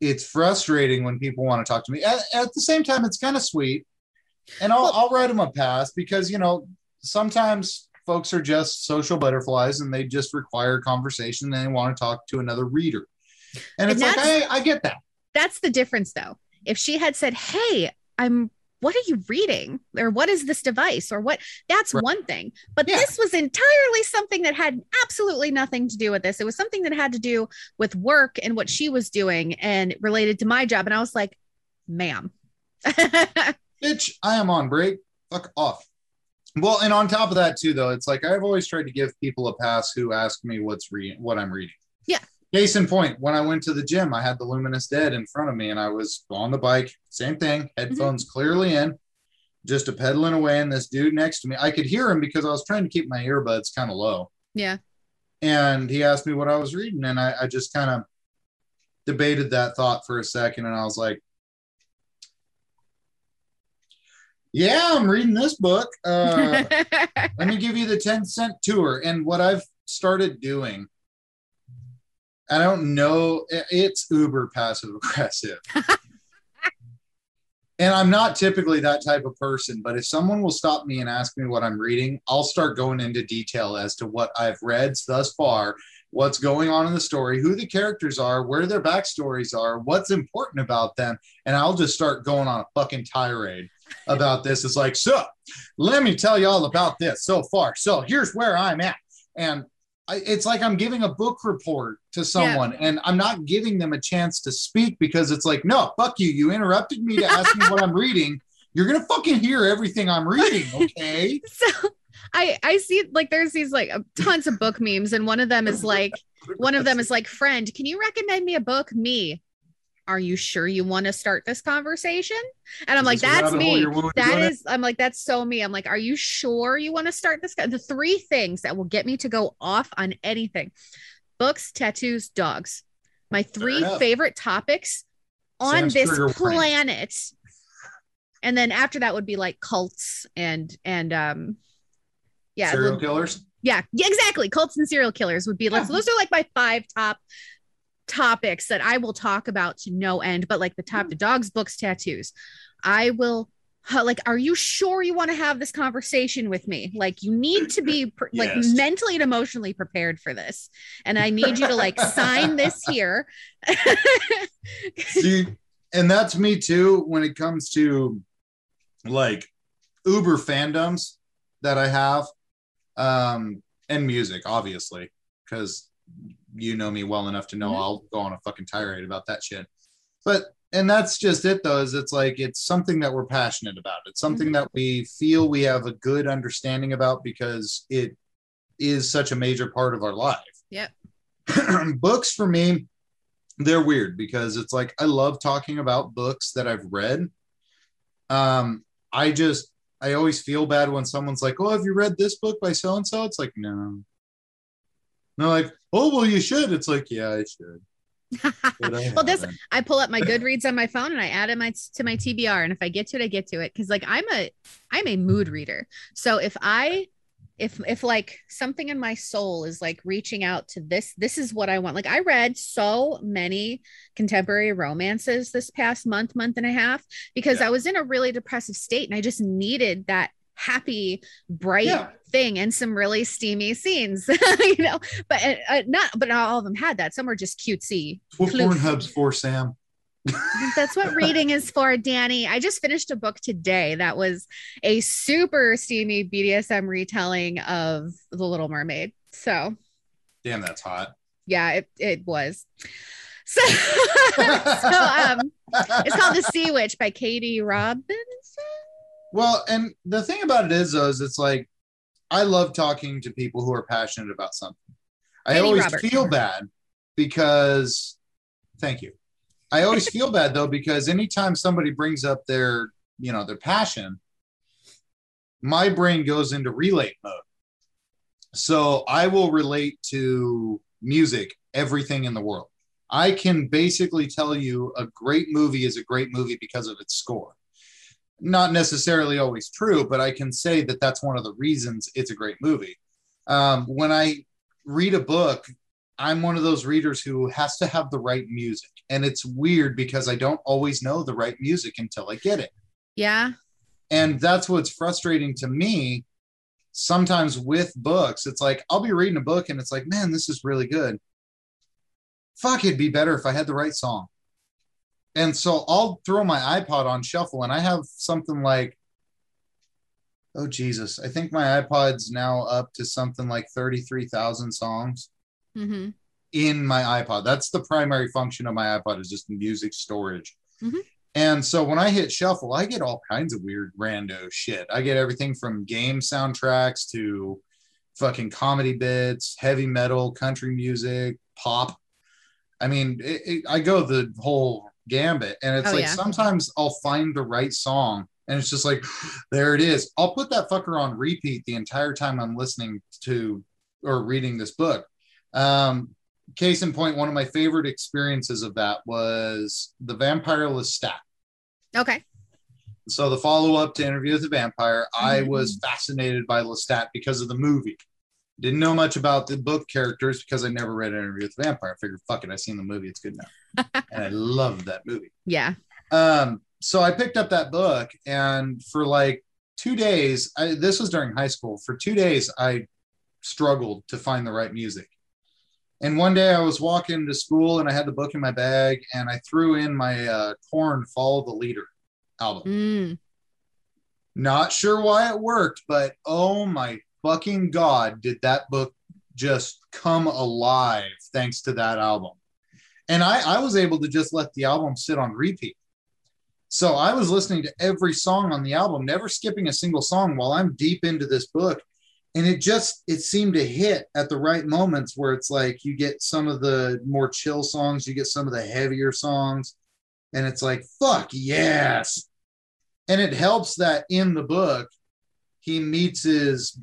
it's frustrating when people want to talk to me. At, at the same time it's kind of sweet. And i'll i'll write them a pass because you know sometimes folks are just social butterflies and they just require conversation and they want to talk to another reader. And And it's like that's- I, I get that. That's the difference though. If she had said, Hey, I'm what are you reading? Or what is this device? Or what that's Right. one thing. But Yeah. this was entirely something that had absolutely nothing to do with this. It was something that had to do with work and what she was doing and related to my job. And I was like, ma'am. bitch i am on break fuck off well and on top of that too though it's like i've always tried to give people a pass who ask me what's reading what i'm reading Yeah. Case in point when i went to the gym i had the luminous dead in front of me and i was on the bike same thing headphones clearly in just a pedaling away and this dude next to me i could hear him because i was trying to keep my earbuds kind of low. Yeah. and he asked me what i was reading and i, I just kind of debated that thought for a second and i was like yeah i'm reading this book. Uh, let me give you the 10 cent tour. And what i've started doing i don't know it's uber passive aggressive. And i'm not typically that type of person but if someone will stop me and ask me what i'm reading i'll start going into detail as to what i've read thus far what's going on in the story who the characters are where their backstories are what's important about them and i'll just start going on a fucking tirade about this. It's like so let me tell you all about this so far. So here's where i'm at. And it's like i'm giving a book report to someone and i'm not giving them a chance to speak because it's like no fuck you you interrupted me to ask me what i'm reading you're gonna fucking hear everything i'm reading okay so I I see like there's these like tons of book memes, and one of them is like one of them is like, friend, can you recommend me a book? Me. Are you sure you want to start this conversation? And I'm Is like, that's me. you're willing to That is, I'm like, that's so me. I'm like, are you sure you want to start this? The three things that will get me to go off on anything books, tattoos, dogs. My three favorite topics on Sam's this planet. And then after that would be like cults and, and, um, yeah, serial the- killers Yeah, yeah, exactly. Cults and serial killers would be like, so those are like my five top topics that I will talk about to no end. But like the top, the dogs, books, tattoos, I will. Like, are you sure you want to have this conversation with me? Like, you need to be pre- like mentally and emotionally prepared for this, and I need you to like sign this here. See, and that's me too when it comes to like Uber fandoms that I have, um, and music, obviously, because you know me well enough to know Mhm. I'll go on a fucking tirade about that shit. But and that's just it though, is it's like it's something that we're passionate about. It's something that we feel we have a good understanding about because it is such a major part of our life. Yep. books for me they're weird because it's like I love talking about books that I've read. Um, I just I always feel bad when someone's like, "Oh, have you read this book by so and so?" It's like, no. And they're like, "Oh, well, you should." It's like, yeah, I should. I well, this. I pull up my Goodreads on my phone and I add it my to my TBR, and if I get to it, I get to it because like I'm a I'm a mood reader. So if I if if like something in my soul is like reaching out to this, this is what I want. Like I read so many contemporary romances this past month, month and a half because I was in a really depressive state and I just needed that happy, bright Yeah. thing and some really steamy scenes, you know. But uh, uh, not, but not all of them had that. Some were just cutesy. what. Pornhub's for, Sam. That's what reading is for, Danny. I just finished a book today that was a super steamy BDSM retelling of The Little Mermaid. So, Damn, that's hot. yeah, it, it was. So, so um, it's called The Sea Witch by Katie Robinson. Well, and the thing about it is, though, is it's like I love talking to people who are passionate about something. I always Roberts. feel bad because, thank you. I always feel bad though because anytime somebody brings up their, you know, their passion, my brain goes into relate mode. So I will relate to music, everything in the world. I can basically tell you a great movie is a great movie because of its score not necessarily always true, but I can say that that's one of the reasons it's a great movie. Um, when I read a book, I'm one of those readers who has to have the right music. And it's weird because I don't always know the right music until I get it. Yeah. And that's what's frustrating to me sometimes with books. It's like I'll be reading a book and it's like, man, this is really good. Fuck, it'd be better if I had the right song. And so I'll throw my iPod on shuffle and I have something like, oh, Jesus, I think my iPod's now up to something like 33,000 songs Mm-hmm. in my iPod. That's the primary function of my iPod is just music storage. Mhm. And so when I hit shuffle, I get all kinds of weird rando shit. I get everything from game soundtracks to fucking comedy bits, heavy metal, country music, pop. I mean, it, it, I go the whole gambit. And it's Oh, like yeah. sometimes I'll find the right song and it's just like, there it is. I'll put that fucker on repeat the entire time I'm listening to or reading this book. Um, case in point, one of my favorite experiences of that was the Vampire Lestat. Okay. So the follow up to Interview with the Vampire, I Mhm. was fascinated by Lestat because of the movie. Didn't know much about the book characters because I never read Interview with the Vampire. I figured, fuck it, I've seen the movie, it's good enough. and I loved that movie. Yeah. Um, so I picked up that book, and for like two days, I, this was during high school. For two days, I struggled to find the right music. And one day I was walking to school and I had the book in my bag, and I threw in my uh, Korn Follow the Leader album. Mm. Not sure why it worked, but oh my fucking God, did that book just come alive thanks to that album. And I, I was able to just let the album sit on repeat. So I was listening to every song on the album, never skipping a single song while I'm deep into this book. And it just it seemed to hit at the right moments where it's like you get some of the more chill songs, you get some of the heavier songs, and it's like, fuck yes. And it helps that in the book, he meets his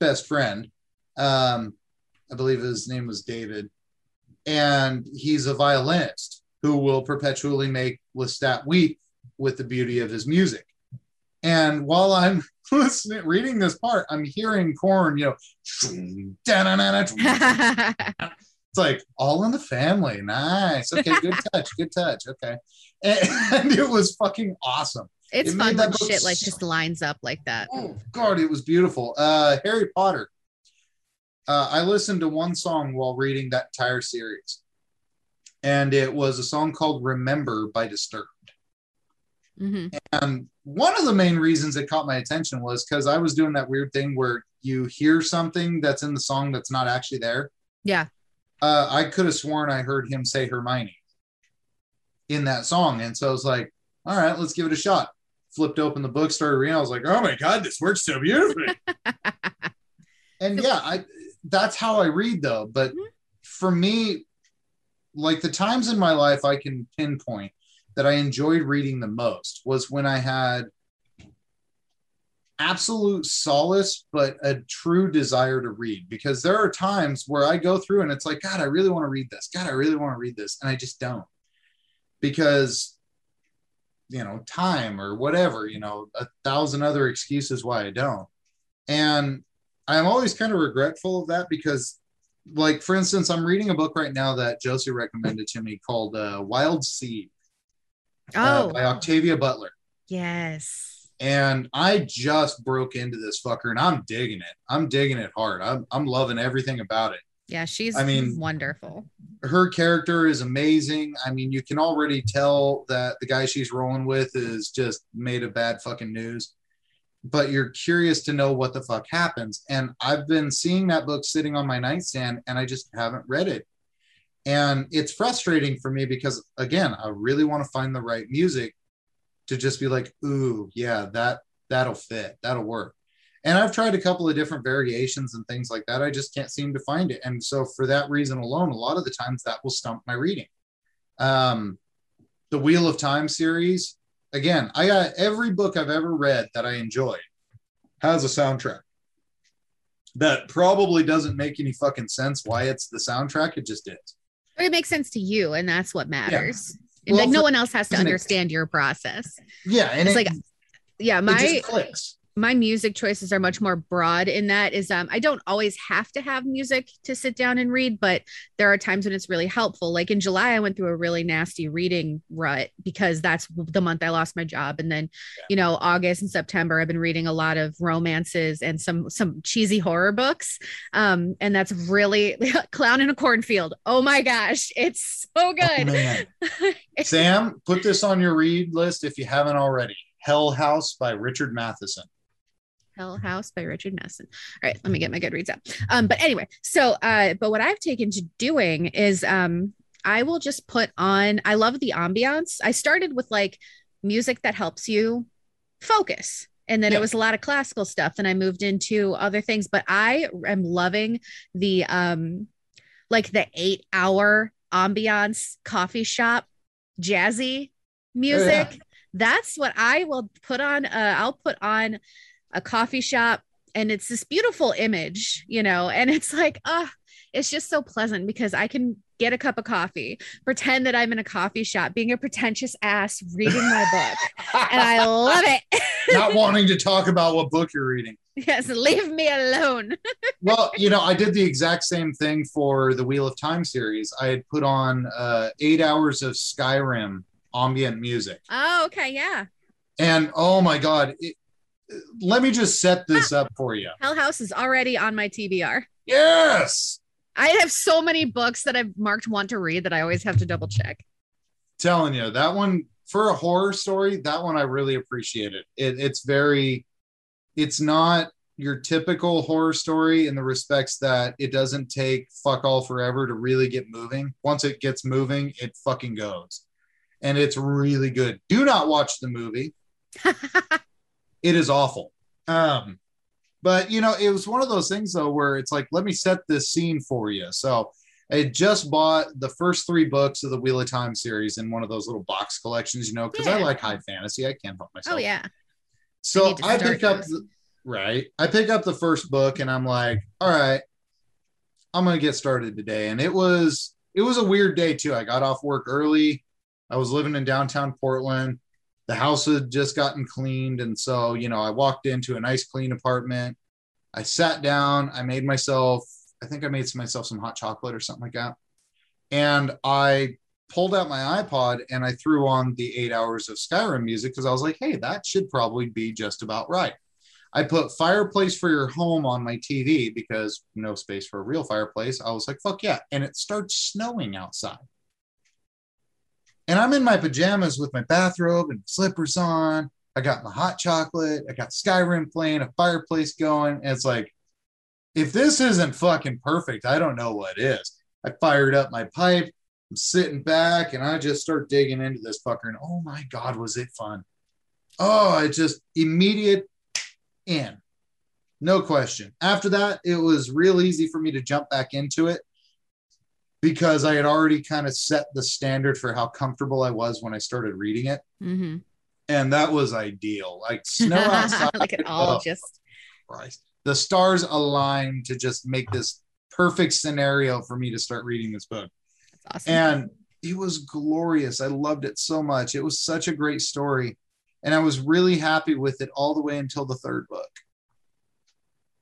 best friend. Um, I believe his name was David. And he's a violinist who will perpetually make Lestat weep with the beauty of his music. And while I'm listening, reading this part, I'm hearing Korn, you know, it's like all in the family. Nice. Okay, good touch. Good touch. Okay. And, it was fucking awesome. It's It fun when shit like just lines up like that. Oh God, it was beautiful. Uh Harry Potter. Uh, I listened to one song while reading that entire series. And it was a song called Remember by Disturbed. Mhm. And one of the main reasons it caught my attention was because I was doing that weird thing where you hear something that's in the song that's not actually there. Yeah. Uh, I could have sworn I heard him say Hermione in that song. And so I was like, all right, let's give it a shot. Flipped open the book, started reading. I was like, oh my God, this works so beautifully. and yeah, I that's how I read though. But mm-hmm. for me, like the times in my life I can pinpoint that I enjoyed reading the most was when I had absolute solace, but a true desire to read. Because there are times where I go through and it's like, God, I really want to read this. God, I really want to read this. And I just don't. Because, you know, time or whatever, you know, a thousand other excuses why I don't. And I'm always kind of regretful of that because, like, for instance, I'm reading a book right now that Josie recommended to me called uh, Wild Seed uh, Oh, by Octavia Butler. yes. And I just broke into this fucker and I'm digging it. I'm digging it hard. I'm, I'm loving everything about it. Yeah, she's I mean- wonderful. Her character is amazing. I mean, you can already tell that the guy she's rolling with is just made a bad fucking news. But you're curious to know what the fuck happens. And I've been seeing that book sitting on my nightstand and I just haven't read it. And it's frustrating for me because, again, I really want to find the right music to just be like, ooh, yeah, that that'll fit, that'll work. And I've tried a couple of different variations and things like that. I just can't seem to find it. And so, for that reason alone, a lot of the times that will stump my reading. Um, the Wheel of Time series, again, I got every book I've ever read that I enjoyed has a soundtrack that probably doesn't make any fucking sense why it's the soundtrack. It just is. But it makes sense to you, and that's what matters. And Well, like no one else has to isn't it- understand your process. Yeah. And It's it, like, yeah, my clicks. My music choices are much more broad in that is um I don't always have to have music to sit down and read, but there are times when it's really helpful. Like in July, I went through a really nasty reading rut because that's the month I lost my job. And then, you know, August and September, I've been reading a lot of romances and some some cheesy horror books. Um, and that's really Clown in a Cornfield. Oh my gosh, it's so Oh, good. man. Sam, put this on your read list if you haven't already. Hell House by Richard Matheson. Hell House by Richard Matheson. All right, let me get my Goodreads up. Um, but anyway, so uh, but what I've taken to doing is um, I will just put on. I love the ambiance. I started with like music that helps you focus. And then Yeah. it was a lot of classical stuff. Then I moved into other things, but I am loving the um like the eight hour ambiance coffee shop jazzy music. That's what I will put on. Uh, I'll put on a coffee shop and it's this beautiful image, you know, and it's like, ah, it's just so pleasant because I can get a cup of coffee, pretend that I'm in a coffee shop, being a pretentious ass, reading my book, and I love it. Not wanting to talk about what book you're reading. yes, leave me alone. Well, you know, I did the exact same thing for the Wheel of Time series. I had put on uh, eight hours of Skyrim ambient music. Oh, okay, yeah. And oh my God, it, let me just set this ah. up for you. Hell House is already on my TBR. Yes. I have so many books that I've marked want to read that I always have to double check. telling you that one for a horror story that one i really appreciate it. it it's very it's not your typical horror story in the respects that it doesn't take fuck all forever to really get moving once it gets moving it fucking goes and it's really good do not watch the movie it is awful um but you know it was one of those things though where it's like let me set this scene for you so I had just bought the first three books of the Wheel of Time series in one of those little box collections, you know, because I like high fantasy. I can't help myself. Oh yeah. So I, start pick up the right. I pick up the first book and I'm like, all right, I'm gonna get started today. And it was it was a weird day too. I got off work early. I was living in downtown Portland. The house had just gotten cleaned. And so, you know, I walked into a nice clean apartment. I sat down, I made myself, I think I made myself some hot chocolate or something like that. And I pulled out my iPod and I threw on the eight hours of Skyrim music because I was like, hey, that should probably be just about right. I put fireplace for your home on my TV because no space for a real fireplace. I was like, fuck yeah. And it starts snowing outside. And I'm in my pajamas with my bathrobe and slippers on. I got my hot chocolate. I got Skyrim playing, a fireplace going. And it's like, if this isn't fucking perfect, I don't know what is. I fired up my pipe. I'm sitting back and I just start digging into this fucker. And oh my God, was it fun? Oh, it just immediate in. No question. After that, it was real easy for me to jump back into it because I had already kind of set the standard for how comfortable I was when I started reading it. Mm-hmm. And that was ideal. Like snow outside. like it all oh, just Christ. The stars aligned to just make this perfect scenario for me to start reading this book. That's awesome. And it was glorious. I loved it so much. It was such a great story. And I was really happy with it all the way until the third book.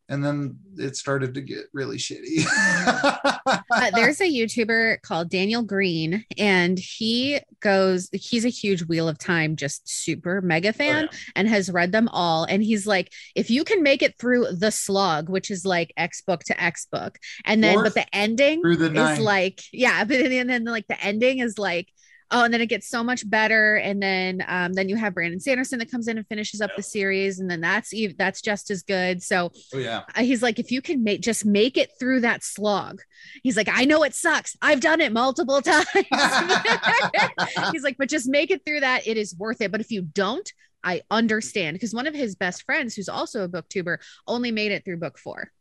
And then it started to get really shitty. uh, there's a YouTuber called Daniel Greene, and he goes, he's a huge Wheel of Time, just super mega fan, Oh, yeah. and has read them all. And he's like, if you can make it through the slog, which is like X book to X book, and then, Fourth but the ending the is like, yeah, but then, and then like the ending is like, Oh, and then it gets so much better, and then um, then you have Brandon Sanderson that comes in and finishes up the series, and then that's ev- that's just as good. So oh yeah. uh, he's like, if you can make just make it through that slog, he's like, I know it sucks. I've done it multiple times. he's like, but just make it through that. It is worth it. But if you don't, I understand because one of his best friends, who's also a booktuber, only made it through book four,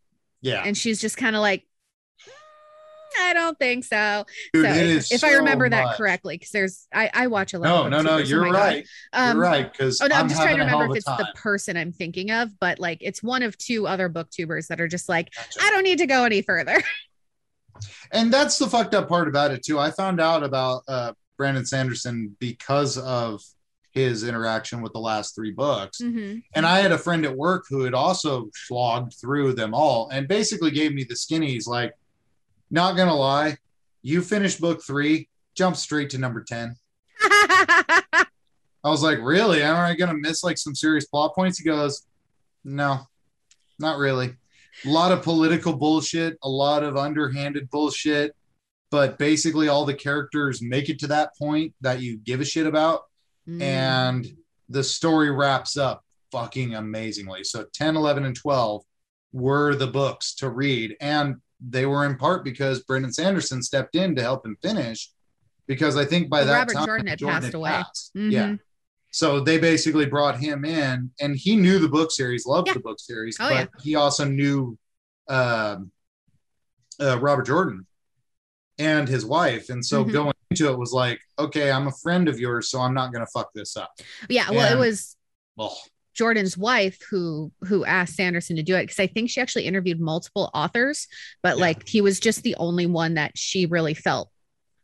Yeah. and she's just kind of like. I don't think so. Dude, so if, if I so remember that correctly, because there's I, I watch a lot. No, no, no. Oh you're my right. Um, you're right. Because Oh no, I'm, just trying to having a hell remember if it's the person I'm thinking of, but like it's one of two other booktubers that are just like, I don't need to go any further. and that's the fucked up part about it too. I found out about uh, Brandon Sanderson because of his interaction with the last three books. Mhm. And I had a friend at work who had also slogged through them all and basically gave me the skinnies like, not gonna lie, you finished book three, jump straight to number 10. I was like, really? Am I gonna miss like some serious plot points? He goes, No, not really. A lot of political bullshit, a lot of underhanded bullshit, but basically all the characters make it to that point that you give a shit about Mm. and the story wraps up fucking amazingly. So 10, 11, and 12 were the books to read. And they were in part because Brandon Sanderson stepped in to help him finish. Because I think by Well, that Robert time, Jordan had passed away. passed. Mhm. Yeah. So they basically brought him in, and he knew the book series, loved Yeah. the book series, Oh, but yeah. he also knew um, uh, Robert Jordan and his wife. And so Mhm. going into it was like, okay, I'm a friend of yours, so I'm not going to fuck this up. yeah, well, it was Oh, Jordan's wife who who asked Sanderson to do it because I think she actually interviewed multiple authors, but Yeah. like he was just the only one that she really felt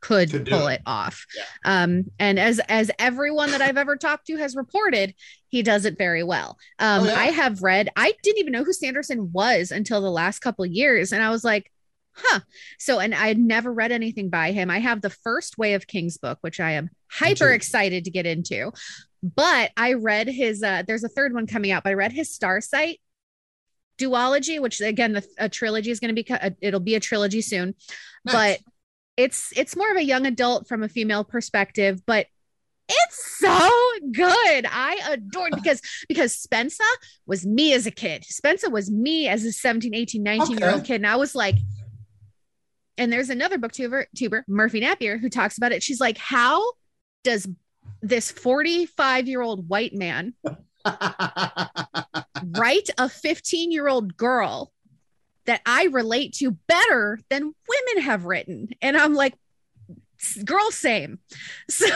could pull it. it, off. Yeah. Um, and as as everyone that I've ever talked to has reported, he does it very well. Um, Oh, yeah. I have read, I didn't even know who Sanderson was until the last couple of years, and I was like, huh. So, and I had never read anything by him. I have the first Way of Kings book, which I am hyper excited to get into. But I read his, uh, there's a third one coming out, but I read his Starsight duology, which again, the, a trilogy is going to be, uh, it'll be a trilogy soon, Nice. but it's, it's more of a young adult from a female perspective, but it's so good. I adored because because Spensa was me as a kid. Spensa was me as a 17, 18, 19 year old kid. And I was like, and there's another booktuber, tuber, Merphy Napier, who talks about it. She's like, how does this 45 year old white man write a 15 year old girl that I relate to better than women have written? And I'm like, girl, same. So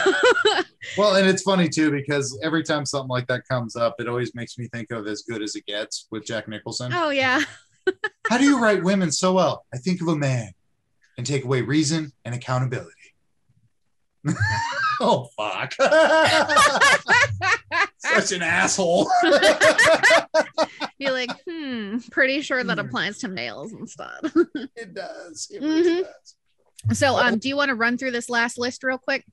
well, and it's funny too because every time something like that comes up, it always makes me think of As Good as It Gets with Jack Nicholson. Oh yeah. How do you write women so well? I think of a man and take away reason and accountability. Oh fuck! Such an asshole. You're like, hmm, pretty sure that Hmm. applies to males instead. it does. It really really does. so, um, do you want to run through this last list real quick?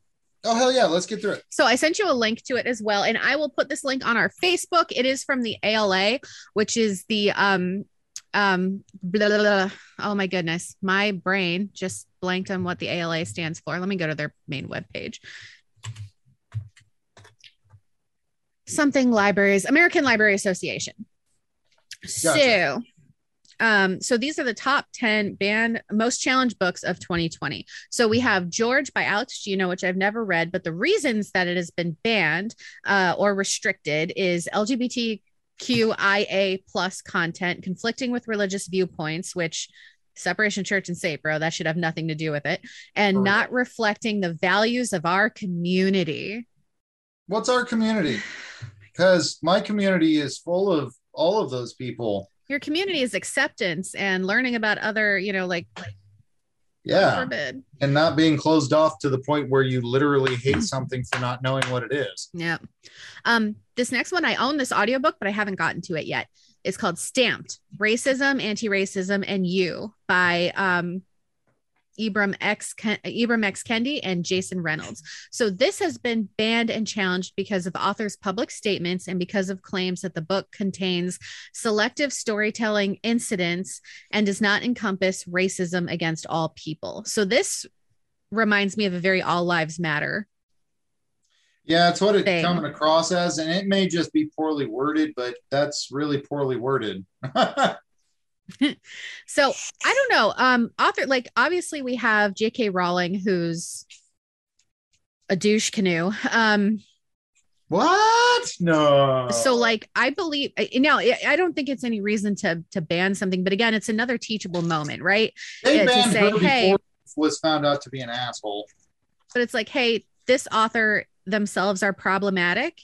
Oh hell yeah! Let's get through it. So I sent you a link to it as well, and I will put this link on our Facebook. It is from the ALA, which is the um um blah, blah, blah. oh my goodness, my brain just blanked on what the ALA stands for. Let me go to their main webpage. Something libraries, American Library Association. So um, so these are the top 10 banned most challenged books of 2020. So we have George by Alex Gino, which I've never read, but the reasons that it has been banned uh, or restricted is LGBTQIA plus content conflicting with religious viewpoints, which separation church and state, bro, that should have nothing to do with it, and Correct. not reflecting the values of our community. What's our community? Because my community is full of all of those people. Your community is acceptance and learning about other, you know, like, like Yeah. And not being closed off to the point where you literally hate something for not knowing what it is. Yeah. Um, this next one, I own this audiobook, but I haven't gotten to it yet. It's called Stamped Racism, Anti Racism, and You by um, Ibram X. Ken- Ibram X. Kendi and Jason Reynolds. So this has been banned and challenged because of authors' public statements and because of claims that the book contains selective storytelling incidents and does not encompass racism against all people. So this reminds me of a very all lives matter Yeah, it's what it's Thing. coming across as, and it may just be poorly worded, but that's really poorly worded. So I don't know. Um, author like obviously we have J.K. Rowling, who's a douche canoe. Um, what? No. so like I believe now I don't think it's any reason to to ban something, but again, it's another teachable moment, right? they to banned say, her hey- was found out to be an asshole. But it's like, hey, this author themselves are problematic.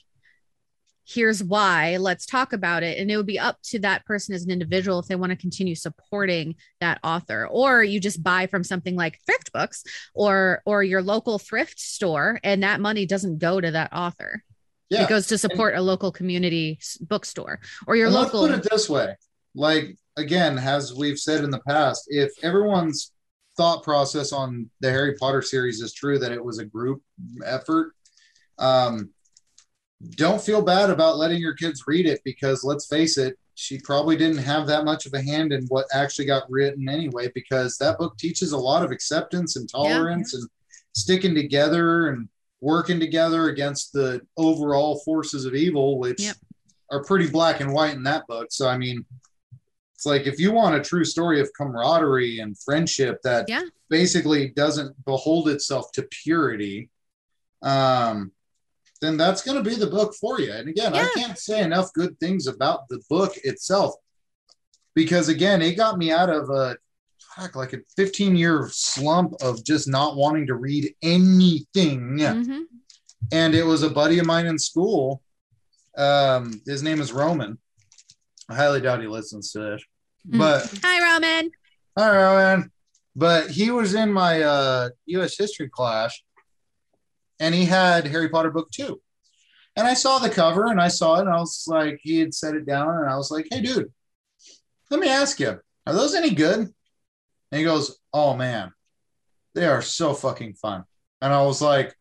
Here's why. Let's talk about it. And it would be up to that person as an individual if they want to continue supporting that author. Or you just buy from something like thrift books or or your local thrift store, and that money doesn't go to that author. Yeah. It goes to support a local community bookstore or your local. Let's put it this way: like again, as we've said in the past, if everyone's thought process on the Harry Potter series is true, that it was a group effort, um, don't feel bad about letting your kids read it because let's face it, she probably didn't have that much of a hand in what actually got written anyway. Because that book teaches a lot of acceptance and tolerance and sticking together and working together against the overall forces of evil, which Yep. are pretty black and white in that book. So, I mean, it's like if you want a true story of camaraderie and friendship that Yeah. basically doesn't behold itself to purity, um, then that's going to be the book for you. And again, I can't say enough good things about the book itself because, again, it got me out of a like a 15 year slump of just not wanting to read anything Mhm. and it was a buddy of mine in school. Um, his name is Roman. I highly doubt he listens to this, but Hi, Roman. Hi, Roman. But he was in my uh, U.S. history class, and he had Harry Potter book two. And I saw the cover, and I saw it, and I was like, he had set it down, and I was like, hey, dude, let me ask you, are those any good? And he goes, oh man, they are so fucking fun. And I was like,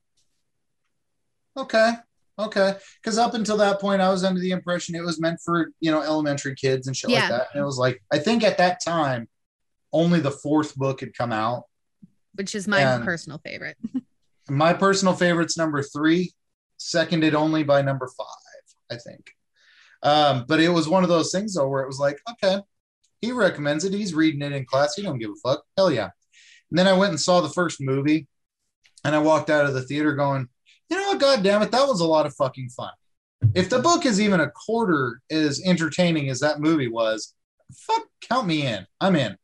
okay, okay. Because up until that point, I was under the impression it was meant for, you know, elementary kids and shit Yeah. like that. And it was like, I think at that time, only the fourth book had come out. Which is my And- personal favorite. My personal favorite's number three, seconded only by number five, I think. Um, but it was one of those things though where it was like, okay, he recommends it. He's reading it in class. He don't give a fuck. Hell yeah. And then I went and saw the first movie, and I walked out of the theater going, you know what, god damn it, that was a lot of fucking fun. If the book is even a quarter as entertaining as that movie was, fuck, count me in. I'm in.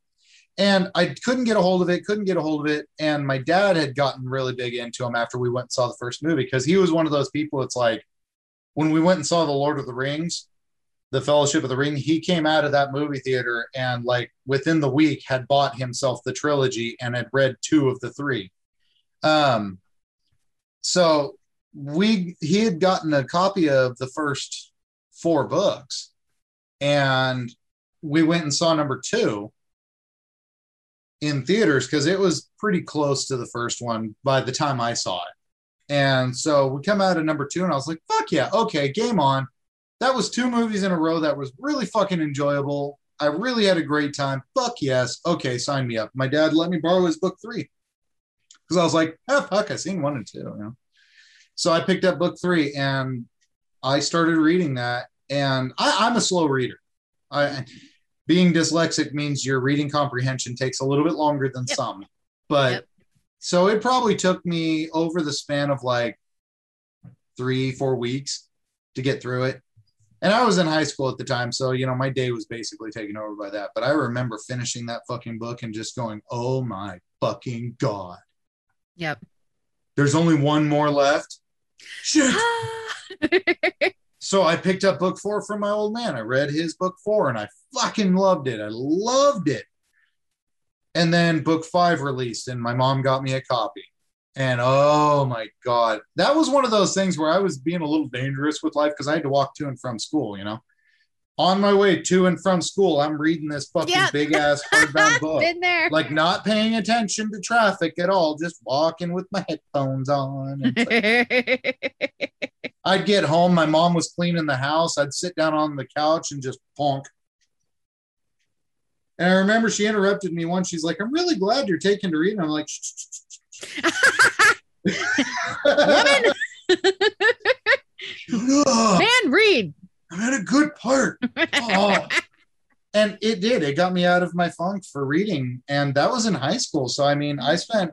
And I couldn't get a hold of it, couldn't get a hold of it. And my dad had gotten really big into him after we went and saw the first movie because he was one of those people. It's like when we went and saw The Lord of the Rings, The Fellowship of the Ring, he came out of that movie theater and, like, within the week had bought himself the trilogy and had read two of the three. Um, so we he had gotten a copy of the first four books, and we went and saw number two in theaters because it was pretty close to the first one by the time I saw it. And so we come out of number two, and I was like, fuck yeah, okay, game on. That was two movies in a row that was really fucking enjoyable. I really had a great time. Fuck yes. Okay, sign me up. My dad let me borrow his book three because I was like, oh, fuck, I seen one and two. You know? So I picked up book three and I started reading that. And I, I'm a slow reader. I, being dyslexic means your reading comprehension takes a little bit longer than Yep. some. But Yep. so it probably took me over the span of like three, four weeks to get through it. And I was in high school at the time. So, you know, my day was basically taken over by that. But I remember finishing that fucking book and just going, oh my fucking God. Yep. There's only one more left. Shit. So I picked up book four from my old man. I read his book four and I fucking loved it. I loved it. And then book five released, and my mom got me a copy. And oh my God, that was one of those things where I was being a little dangerous with life because I had to walk to and from school, you know. On my way to and from school, I'm reading this fucking Yeah. big ass hardbound book Been there. like not paying attention to traffic at all, just walking with my headphones on. Like- I'd get home, my mom was cleaning the house. I'd sit down on the couch and just ponk. And I remember she interrupted me once. She's like, "I'm really glad you're taking to reading." I'm like. Woman, man, read. I'm at a good part. Oh. and it did. It got me out of my funk for reading. And that was in high school. So i mean i spent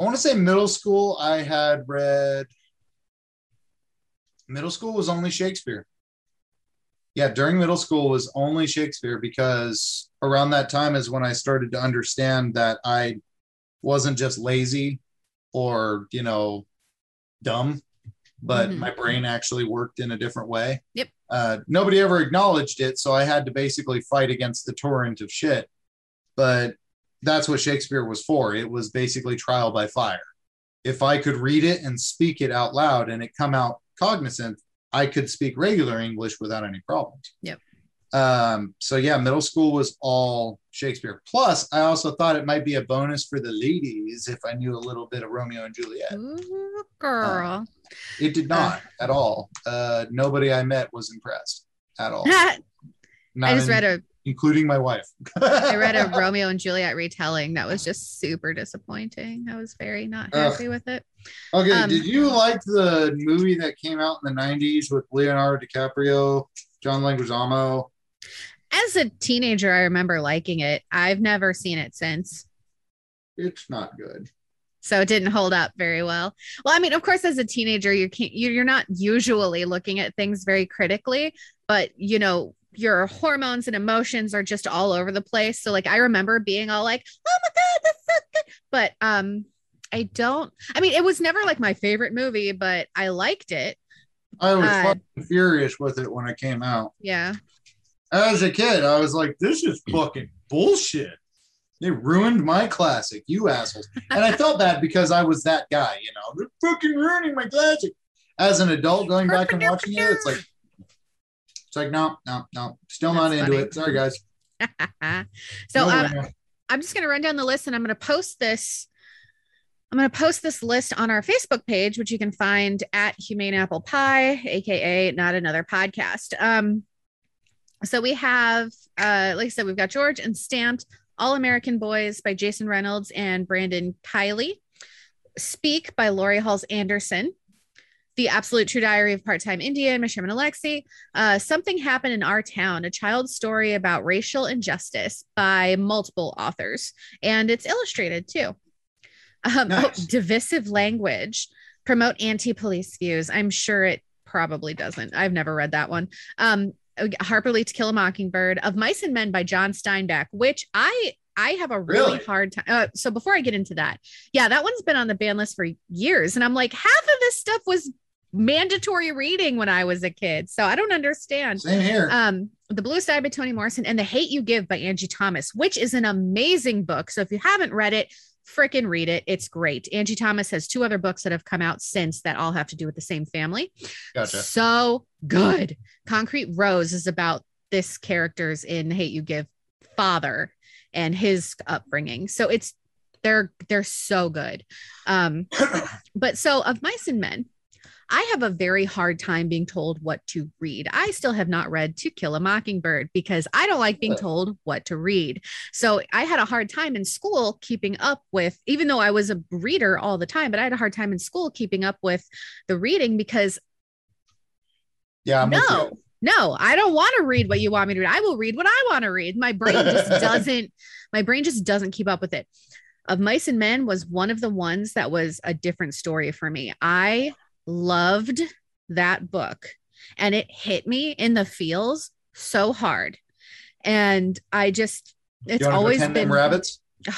i want to say middle school i had read middle school was only shakespeare. Yeah during middle school was only shakespeare because around that time is when i started to understand that i wasn't just lazy or you know dumb but Mhm. my brain actually worked in a different way Yep. uh, nobody ever acknowledged it, so I had to basically fight against the torrent of shit. But that's what Shakespeare was for. It was basically trial by fire. If I could read it and speak it out loud and it come out cognizant, I could speak regular English without any problems. Yep. Um, so yeah, middle school was all Shakespeare. Plus, I also thought it might be a bonus for the ladies if I knew a little bit of Romeo and Juliet. Ooh, girl. It did not at all. Uh, nobody I met was impressed at all. I just in- read a including my wife. I read a Romeo and Juliet retelling that was just super disappointing. I was very not Ugh. happy with it. Okay, Um, did you like the movie that came out in the '90s with Leonardo DiCaprio, John Leguizamo? As a teenager, I remember liking it. I've never seen it since. It's not good. so it didn't hold up very well. Well, I mean, of course, as a teenager, you can't you- you're not usually looking at things very critically, but you know your hormones and emotions are just all over the place. So, like, I remember being all like, "Oh my god, that's so good," but um, I don't. I mean, it was never like my favorite movie, but I liked it. I was Uh, furious with it when it came out. Yeah, As a kid, I was like, "This is fucking bullshit." They ruined my classic, you assholes. And I felt bad because I was that guy, you know. They're fucking ruining my classic. As an adult, going back and watching it, it's like, it's like, no, no, no, still not That's into funny. it. Sorry, guys. so No um. I'm just going to run down the list and I'm going to post this. I'm going to post this list on our Facebook page, which you can find at Humane Apple Pie, aka Not Another Podcast. Um, so we have, uh, like I said, we've got George and Stamped, All American Boys by Jason Reynolds and Brendan Kiely, Speak by Laurie Halse Anderson, The Absolute True Diary of Part Time Indian by Sherman Alexie, uh, Something Happened in Our Town, a child's story about racial injustice by multiple authors. And it's illustrated too. Um, oh, divisive language, promote anti police views. I'm sure it probably doesn't. I've never read that one. Um, Harper Lee to Kill a Mockingbird, Of Mice and Men by John Steinbeck, which I. I have a really, Really? hard time. Uh, so before I get into that, yeah, that one's been on the ban list for years, and I'm like, half of this stuff was mandatory reading when I was a kid. So I don't understand. Same here. Um, The Bluest Eye by Toni Morrison and The Hate You Give by Angie Thomas, which is an amazing book. So if you haven't read it, freaking read it. It's great. Angie Thomas has two other books that have come out since that all have to do with the same family. Gotcha. So good. Concrete Rose is about this character's in Hate You Give father and his upbringing. So it's they're they're so good. Um but so of mice and men, I have a very hard time being told what to read. I still have not read To Kill a Mockingbird because I don't like being told what to read. So I had a hard time in school keeping up with, even though I was a reader all the time, but I had a hard time in school keeping up with the reading because Yeah, I'm no, no, I don't want to read what you want me to read. I will read what I want to read. My brain just doesn't, my brain just doesn't keep up with it. Of Mice and Men was one of the ones that was a different story for me. I loved that book and it hit me in the feels so hard. And I just, it's always been rabbits.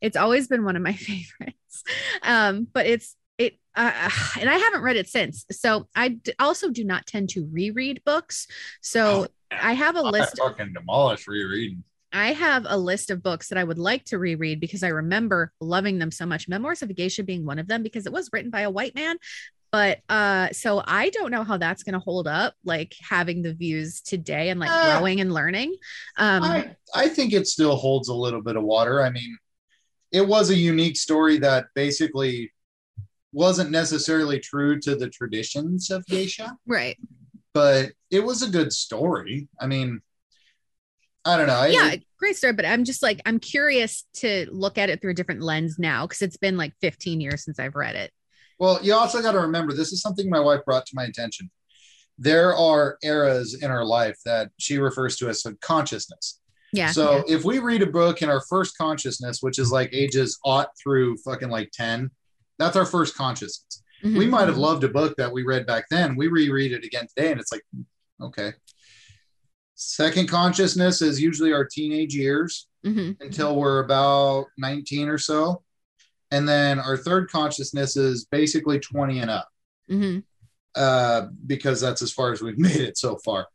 it's always been one of my favorites um but it's it uh, and i haven't read it since so i d- also do not tend to reread books so i have a list I fucking demolish rereading. I have a list of books that i would like to reread because i remember loving them so much. Memoirs of a geisha being one of them because it was written by a white man. But uh so i don't know how that's going to hold up like having the views today and like Uh, growing and learning. Um I, I think it still holds a little bit of water. I mean, it was a unique story that basically wasn't necessarily true to the traditions of geisha, right. But it was a good story. I mean, I don't know. Yeah great story but i'm just like i'm curious to look at it through a different lens now because it's been like 15 years since i've read it Well, you also got to remember this is something my wife brought to my attention. There are eras in our life that she refers to as consciousness. yeah So if we read a book in our first consciousness, which is like ages aught through fucking like 10, that's our first consciousness. Mhm. We might have loved a book that we read back then. We reread it again today, and it's like, okay. Second consciousness is usually our teenage years Mhm. until we're about 19 or so. And then our third consciousness is basically 20 and up Mhm. uh, because that's as far as we've made it so far.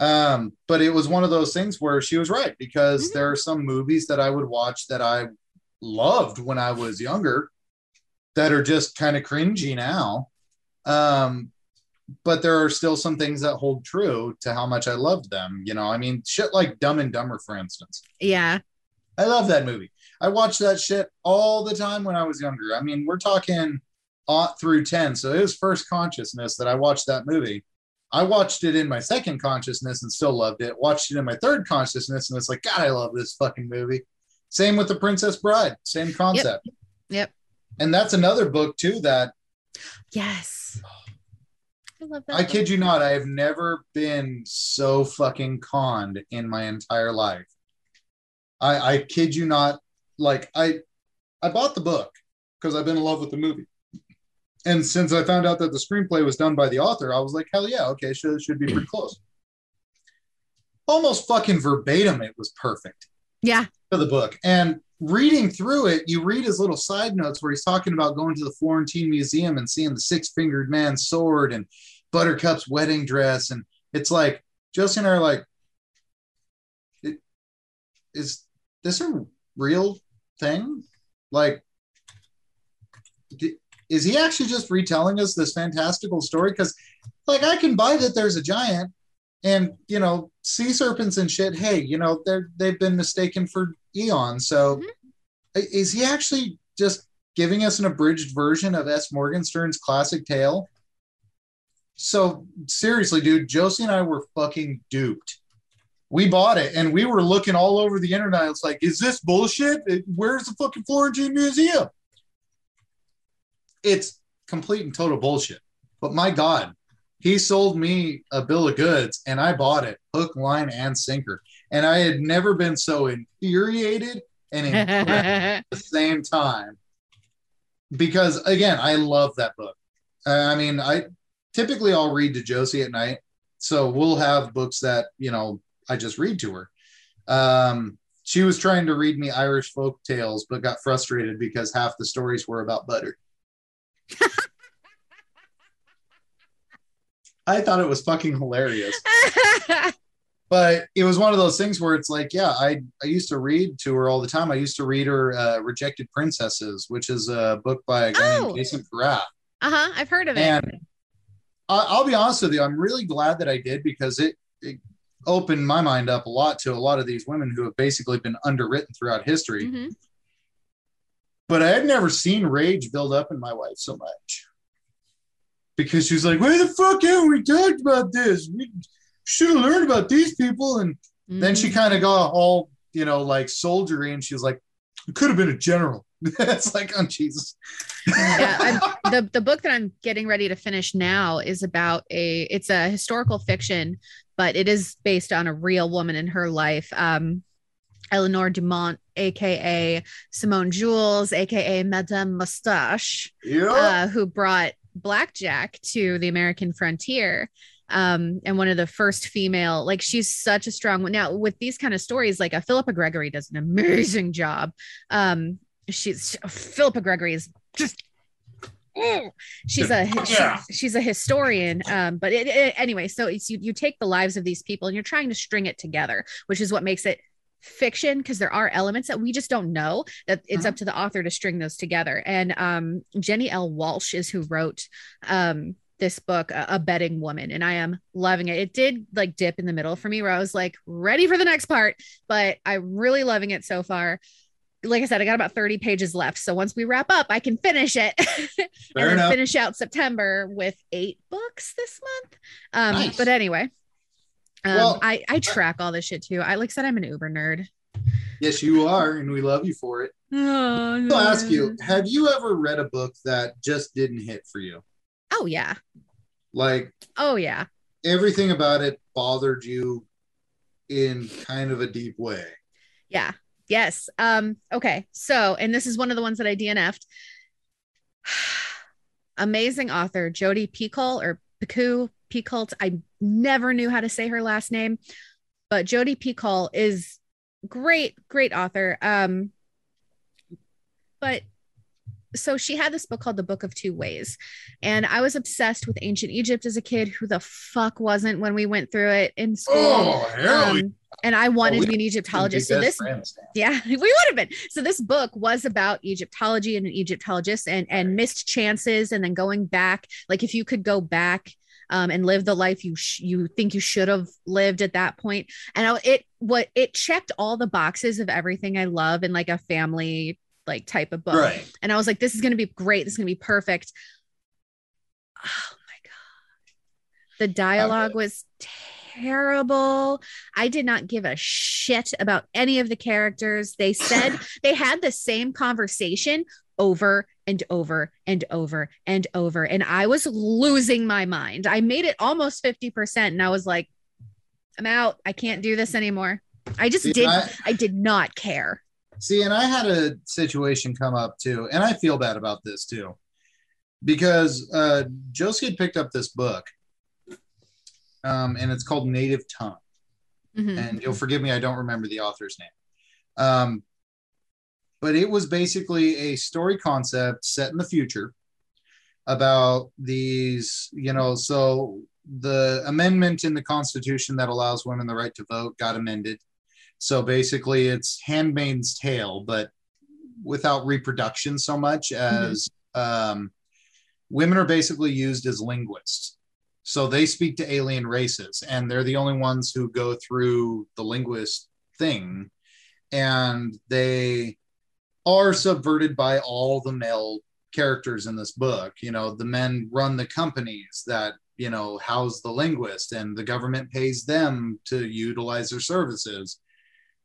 Um, but it was one of those things where she was right because there are some movies that I would watch that I loved when I was younger that are just kind of cringy now. Um, but there are still some things that hold true to how much I loved them. You know, I mean, shit like Dumb and Dumber, for instance. yeah I love that movie. I watched that shit all the time when I was younger. I mean, we're talking aught through 10. So it was first consciousness that I watched that movie. I watched it in my second consciousness and still loved it. Watched it in my third consciousness and it's like, God, I love this fucking movie. Same with The Princess Bride, same concept. yep And that's another book too that yes i love that I book. kid you not, I have never been so fucking conned in my entire life. I, I kid you not. Like I, I bought the book because I've been in love with the movie, and since I found out that the screenplay was done by the author, I was like, hell yeah, okay, should should be pretty close. Almost fucking verbatim, it was perfect yeah For the book. And reading through it, you read his little side notes where he's talking about going to the Florentine Museum and seeing the six fingered man's sword and Buttercup's wedding dress. And it's like, Josie and I are like, "I- is this a real thing? Like, is he actually just retelling us this fantastical story? Because, like, I can buy that there's a giant and you know sea serpents and shit hey you know they're they've been mistaken for eons. So mm-hmm. i- is he actually just giving us an abridged version of s. Morgenstern's classic tale? So seriously dude josie and i were fucking duped. We bought it and we were looking all over the internet. It's like is this bullshit? Where's the fucking florentine museum? It's complete and total bullshit. But my god he sold me a bill of goods and I bought it hook, line, and sinker. And I had never been so infuriated and impressed at the same time. Because again, I love that book. Uh, I mean, I typically I'll read to Josie at night. So we'll have books that, you know, I just read to her. Um, she was trying to read me Irish folk tales, but got frustrated because half the stories were about butter. I thought it was fucking hilarious. but it was one of those things where it's like, yeah, I I used to read to her all the time. I used to read her uh, "Rejected Princesses," which is a book by a guy Oh. named Jason Porath. Uh-huh. I've heard of it. And I, I'll be honest with you, I'm really glad that I did because it, it opened my mind up a lot to a lot of these women who have basically been underwritten throughout history. Mhm. But I had never seen rage build up in my wife so much because she's like, where the fuck haven't we talked about this? We should have learned about these people." And then she Mhm. kind of got all you know like soldiery, and she's like, "It could have been a general." it's like, oh Jesus. yeah I'm, the the book that i'm getting ready to finish now is about a it's a historical fiction but it is based on a real woman in her life um eleanor dumont aka simone jules aka madame mustache Yeah. uh, who brought blackjack to the american frontier um and one of the first female like she's such a strong one now with these kind of stories like a philippa gregory does an amazing job um she's philippa gregory is just she's a Yeah. she- she's a historian um but it, it- anyway so it's you you take the lives of these people and you're trying to string it together which is what makes it fiction because there are elements that we just don't know that it's up to the author to string those together. And um jenni l. Walsh is who wrote um this book a, a betting woman and i am loving it. It did like dip in the middle for me where i was like ready for the next part but i'm really loving it so far. Like i said i got about 30 pages left so once we wrap up i can finish it. And then enough. finish out september with eight books this month. Um Nice. but anyway um, Well- I, I track all this shit too. I like said I'm an Uber nerd. Yes, you are, and we love you for it. Oh, I'll ask you: Have you ever read a book that just didn't hit for you? Oh yeah. Like Oh yeah. everything about it bothered you in kind of a deep way. Yeah. Yes. Um, okay. So, and this is one of the ones that I DNF'd. Amazing author Jodi Picoult or Picoult Picoult. I never knew how to say her last name, but Jodi Picoult is great, great author. Um, but so she had this book called The Book of Two Ways. And I was obsessed with ancient Egypt as a kid. Who the fuck wasn't when we went through it in school? Oh, hell Um, and I wanted Oh, to be an Be Egyptologist. So this yeah, we would have been. So this book was about Egyptology and an Egyptologist and and missed chances and then going back. Like if you could go back um, and live the life you sh- you think you should have lived at that point. And I, it what it checked all the boxes of everything I love in like a family like type of book. Right. And I was like, this is gonna be great. This is gonna be perfect. Oh my god, the dialogue was terrible. I did not give a shit about any of the characters. They said they had the same conversation over and over and over and over. And I was losing my mind. I made it almost 50%. And I was like, I'm out. I can't do this anymore. I just See, did. I- I did not care. See, and I had a situation come up too, and I feel bad about this too, because uh, Josie had picked up this book, um, and it's called Native Tongue. Mhm. and you'll forgive me, I don't remember the author's name. Um, but it was basically a story concept set in the future about these, you know, so the amendment in the Constitution that allows women the right to vote got amended. So basically, it's Handmaid's Tale, but without reproduction so much as um, women are basically used as linguists. So they speak to alien races, and they're the only ones who go through the linguist thing. And they are subverted by all the male characters in this book. You know, the men run the companies that, you know, house the linguist, and the government pays them to utilize their services.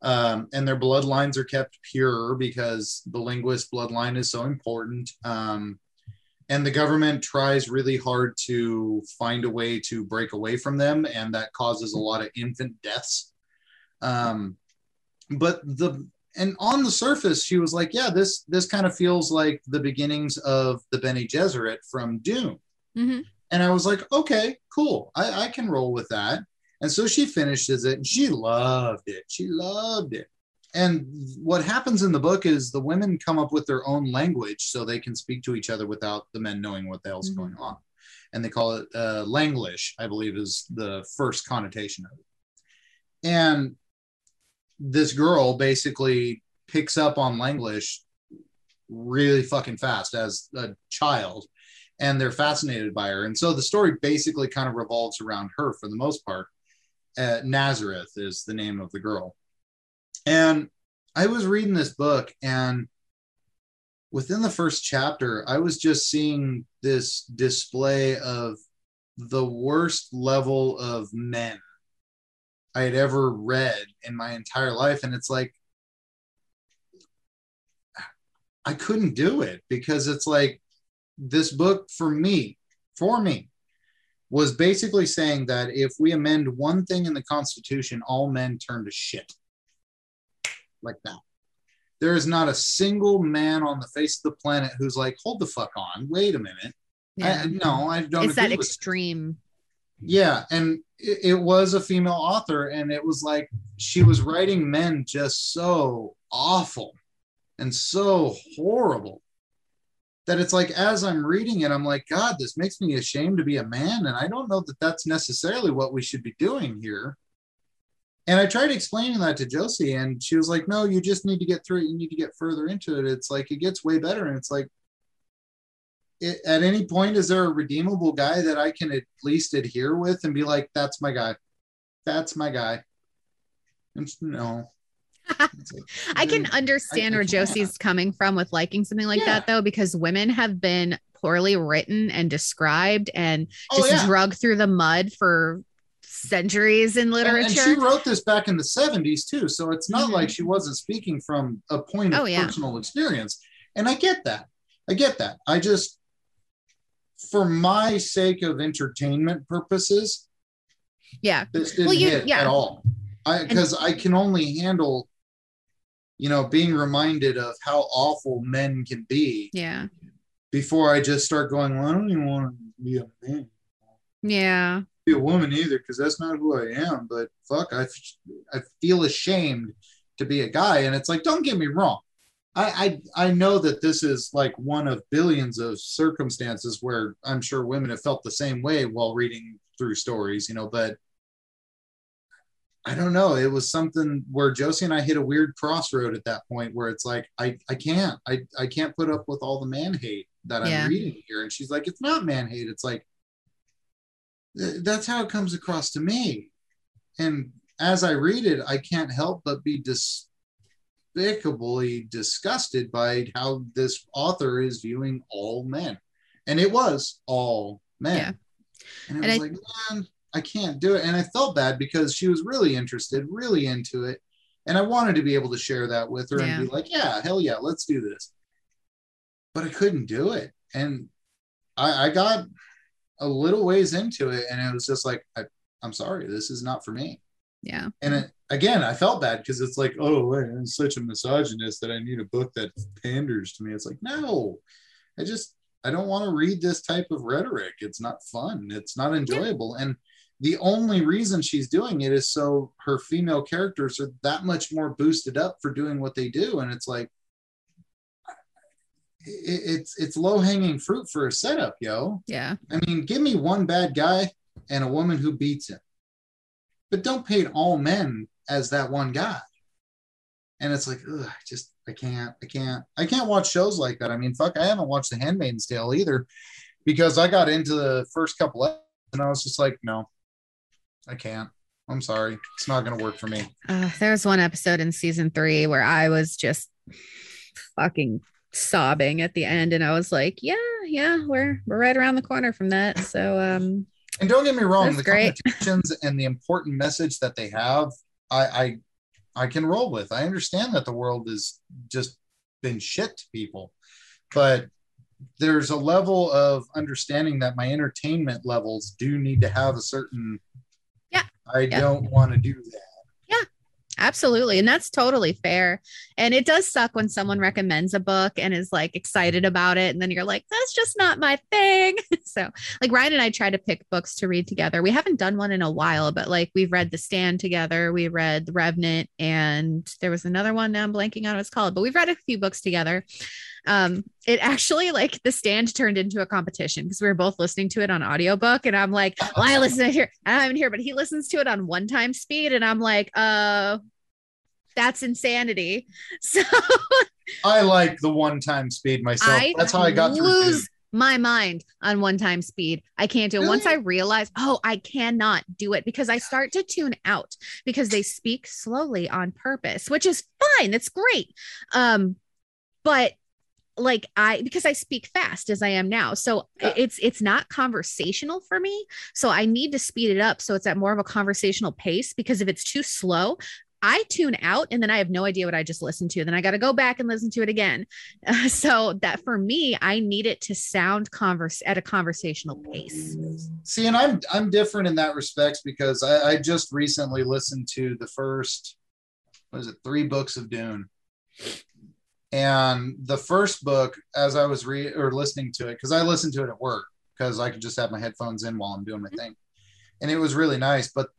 Um, and their bloodlines are kept pure because the linguist bloodline is so important. Um, and the government tries really hard to find a way to break away from them and that causes a lot of infant deaths um, but the and on the surface she was like yeah this this kind of feels like the beginnings of the Bene Gesserit from Dune. Mhm. and I was like okay cool. I, I can roll with that. And so she finishes it and she loved it. She loved it. And what happens in the book is the women come up with their own language so they can speak to each other without the men knowing what the hell's Mhm. going on. And they call it uh, langlish i believe is the first connotation of it. And this girl basically picks up on Langlish really fucking fast as a child and they're fascinated by her. And so the story basically kind of revolves around her for the most part. Uh, nazareth is the name of the girl. And i was reading this book and within the first chapter i was just seeing this display of the worst level of men i had ever read in my entire life and it's like I couldn't do it because it's like this book for me, for me, was basically saying that if we amend one thing in the Constitution, all men turn to shit. Like that. There is not a single man on the face of the planet who's like, hold the fuck on, wait a minute. Yeah. I, no, I don't. it's that extreme. it. Yeah, and it, it was a female author, and it was like she was writing men just so awful and so horrible that it's like as I'm reading it, I'm like, God, this makes me ashamed to be a man, and I don't know that that's necessarily what we should be doing here. And I tried explaining that to Josie, and she was like, No, you just need to get through it. You need to get further into it. It's like it gets way better, and it's like it, at any point is there a redeemable guy that I can at least adhere with and be like, that's my guy, that's my guy. And no, I can understand I where can't. Josie's coming from with liking something like that, though, because women have been poorly written and described and Oh, just yeah. drugged through the mud for centuries in literature. And, she wrote this back in the 70s too. So it's not Mhm. like she wasn't speaking from a point of Oh, yeah. personal experience. And I get that. I get that. I just, for my sake of entertainment purposes, yeah. this didn't Well, you- hit yeah. at all. I because I can only handle, you know, being reminded of how awful men can be Yeah. before I just start going, well, I don't even want to be a man, Yeah. be a woman either, because that's not who I am. But fuck, I, I feel ashamed to be a guy. And it's like, don't get me wrong. I, I I know that this is like one of billions of circumstances where I'm sure women have felt the same way while reading through stories, you know, but I don't know. It was something where Josie and I hit a weird crossroad at that point where it's like, I, I can't, I, I can't put up with all the man hate that I'm reading here. And she's like, it's not man hate. It's like, th- that's how it comes across to me. And as I read it, I can't help but be despicably disgusted by how this author is viewing all men. And it was all men. Yeah. And I And was I- like, man, I can't do it. And I felt bad because she was really interested, really into it. And I wanted to be able to share that with her Yeah. and be like, yeah, hell yeah, let's do this. But I couldn't do it. And I, I got a little ways into it and it was just like, I, I'm sorry, this is not for me. Yeah. And it, again, I felt bad because it's like, oh, I'm such a misogynist that I need a book that panders to me. It's like, no, I just, I don't want to read this type of rhetoric. It's not fun. It's not enjoyable. And the only reason she's doing it is so her female characters are that much more boosted up for doing what they do. And it's like, it's it's low hanging fruit for a setup, yo. Yeah. I mean, give me one bad guy and a woman who beats him, but don't paint all men as that one guy. And it's like, ugh, I just I can't, I can't, I can't watch shows like that. I mean, fuck, I haven't watched The Handmaid's Tale either because I got into the first couple and I was just like, no, I can't. I'm sorry, it's not gonna work for me. Uh, there was one episode in season three where I was just fucking sobbing at the end, and I was like, "Yeah, yeah, we're we're right around the corner from that." So, um, And don't get me wrong, That's the great. connotations and the important message that they have, I, I I can roll with. I understand that the world has just been shit to people, but there's a level of understanding that my entertainment levels do need to have a certain. Yeah. I Yeah. don't want to do that. Absolutely, and that's totally fair. And it does suck when someone recommends a book and is like excited about it, and then you're like, "That's just not my thing." so, like Ryan and I try to pick books to read together. We haven't done one in a while, but like we've read The Stand together, we read The Revenant, and there was another one now I'm blanking on what it's called, but we've read a few books together. Um, it actually like the stand turned into a competition because we were both listening to it on audiobook, and I'm like, well, I listen to here, I'm here, but he listens to it on one time speed, and I'm like, uh, that's insanity. So I like the one time speed myself. I That's how I got lose my mind on one time speed. I can't do it. Once I realize, oh, I cannot do it because I start to tune out because they speak slowly on purpose, which is fine. That's great. Um, but like I because I speak fast as I am now. So Yeah. it's it's not conversational for me. So I need to speed it up so it's at more of a conversational pace because if it's too slow, I tune out and then I have no idea what I just listened to. Then I got to go back and listen to it again. Uh, so that for me, I need it to sound converse at a conversational pace. See, and I'm I'm different in that respect because I, I just recently listened to the first, what is it, three books of Dune. And the first book, as I was re or listening to it, because I listened to it at work because I could just have my headphones in while I'm doing my mm-hmm. thing. And it was really nice. But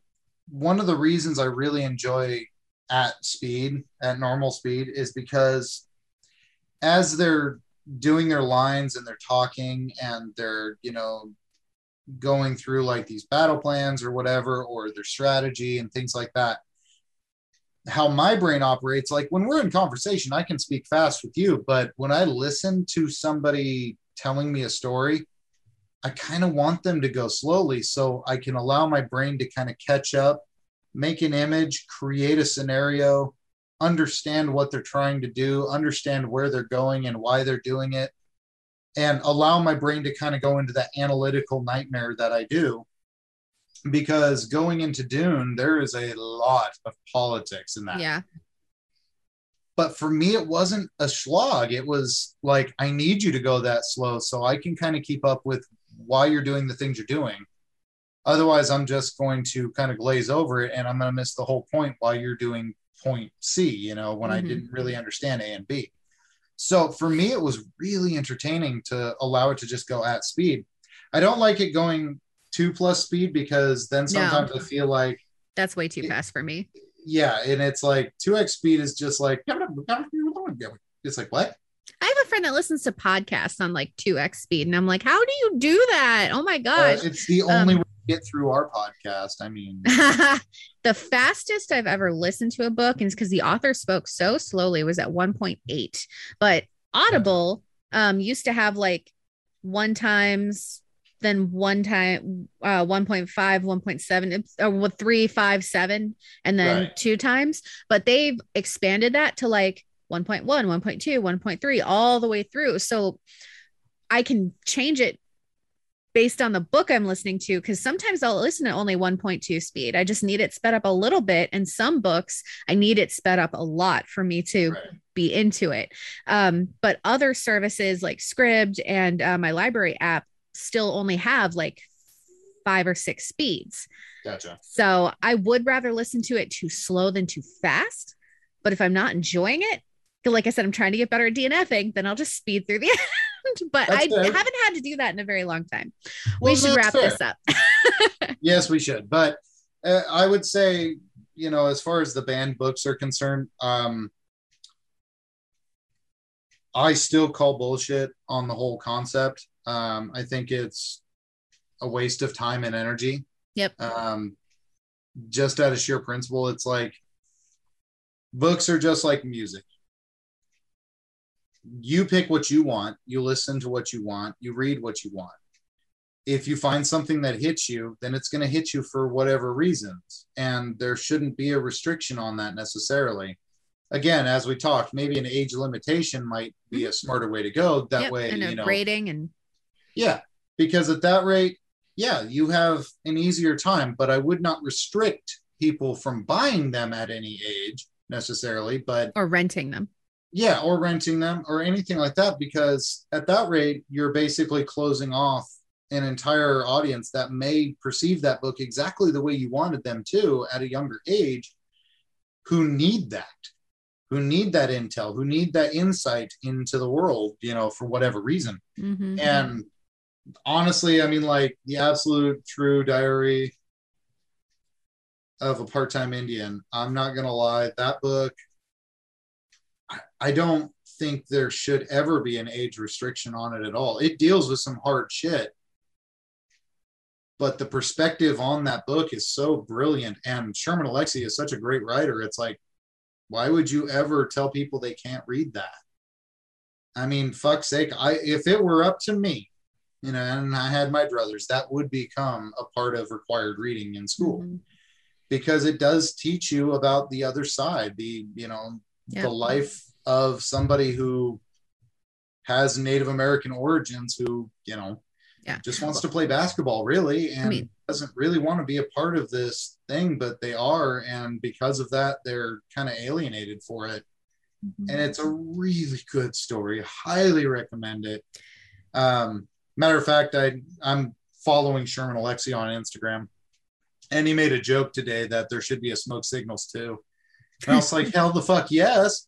one of the reasons I really enjoy at speed, at normal speed, is because as they're doing their lines and they're talking and they're, you know, going through like these battle plans or whatever, or their strategy and things like that. How my brain operates, like when we're in conversation, I can speak fast with you, but when I listen to somebody telling me a story, I kind of want them to go slowly so I can allow my brain to kind of catch up, make an image, create a scenario, understand what they're trying to do, understand where they're going and why they're doing it and allow my brain to kind of go into that analytical nightmare that I do. Because going into Dune, there is a lot of politics in that. Yeah. But for me, it wasn't a slog. It was like, I need you to go that slow so I can kind of keep up with why you're doing the things you're doing. Otherwise, I'm just going to kind of glaze over it and I'm going to miss the whole point while you're doing point C, you know, when I Mhm. didn't really understand A and B. So for me, it was really entertaining to allow it to just go at speed. I don't like it going two plus speed because then sometimes I feel like, That's way too fast for me. yeah, and it's like 2x speed is just like, it's like, what? I have a friend that listens to podcasts on like 2x speed, and I'm like, how do you do that? Oh my Uh, gosh. it's the only way to get through our podcast. I mean, the fastest I've ever listened to a book, and it's because the author spoke so slowly, was at 1.8. But Audible um, used to have like one times, then one time, uh, 1.5, 1.7, it's- or with three, five, seven, and then Right. two times. But they've expanded that to like 1.1, 1.2, 1.3, all the way through. So I can change it based on the book I'm listening to because sometimes I'll listen at only 1.2 speed. I just need it sped up a little bit. And some books, I need it sped up a lot for me to Right. be into it. Um, but other services like Scribd and uh, my library app still only have like five or six speeds. gotcha. So I would rather listen to it too slow than too fast. But if I'm not enjoying it, like I said, I'm trying to get better at DNFing, then I'll just speed through the end. But That's I fair. haven't had to do that in a very long time. Well, we should wrap fair. this up. Yes, we should. But uh, I would say, you know, as far as the banned books are concerned, um, I still call bullshit on the whole concept. Um, I think it's a waste of time and energy. Yep. Um, just out of sheer principle, it's like books are just like music. You pick what you want, you listen to what you want, you read what you want if you find something that hits you, then it's going to hit you for whatever reasons. And there shouldn't be a restriction on that necessarily. Again, as we talked, maybe an age limitation might be a smarter way to go. That Yep, way, and you know, rating and yeah, because at that rate, yeah, you have an easier time, but I would not restrict people from buying them at any age necessarily. But or renting them. yeah, or renting them or anything like that, because at that rate, you're basically closing off an entire audience that may perceive that book exactly the way you wanted them to at a younger age who need that who need that intel who need that insight into the world you know for whatever reason Mhm. and honestly i mean like the absolute true diary of a part-time indian i'm not gonna lie that book I- i don't think there should ever be an age restriction on it at all. It deals with some hard shit. But the perspective on that book is so brilliant. And Sherman Alexie is such a great writer. It's like, why would you ever tell people they can't read that? I mean, fuck's sake, I if it were up to me, you know, and I had my druthers, that would become a part of required reading in school Mhm. because it does teach you about the other side, the you know, Yeah. the life of somebody who has Native American origins who, you know, Yeah. just wants to play basketball really and mean- doesn't really want to be a part of this thing, but they are. And because of that, they're kind of alienated for it. Mm-hmm. And it's a really good story. Highly recommend it. Um, matter of fact, I I'm following Sherman Alexie on Instagram, and he made a joke today that there should be a smoke signals too. And I was like, hell the fuck yes.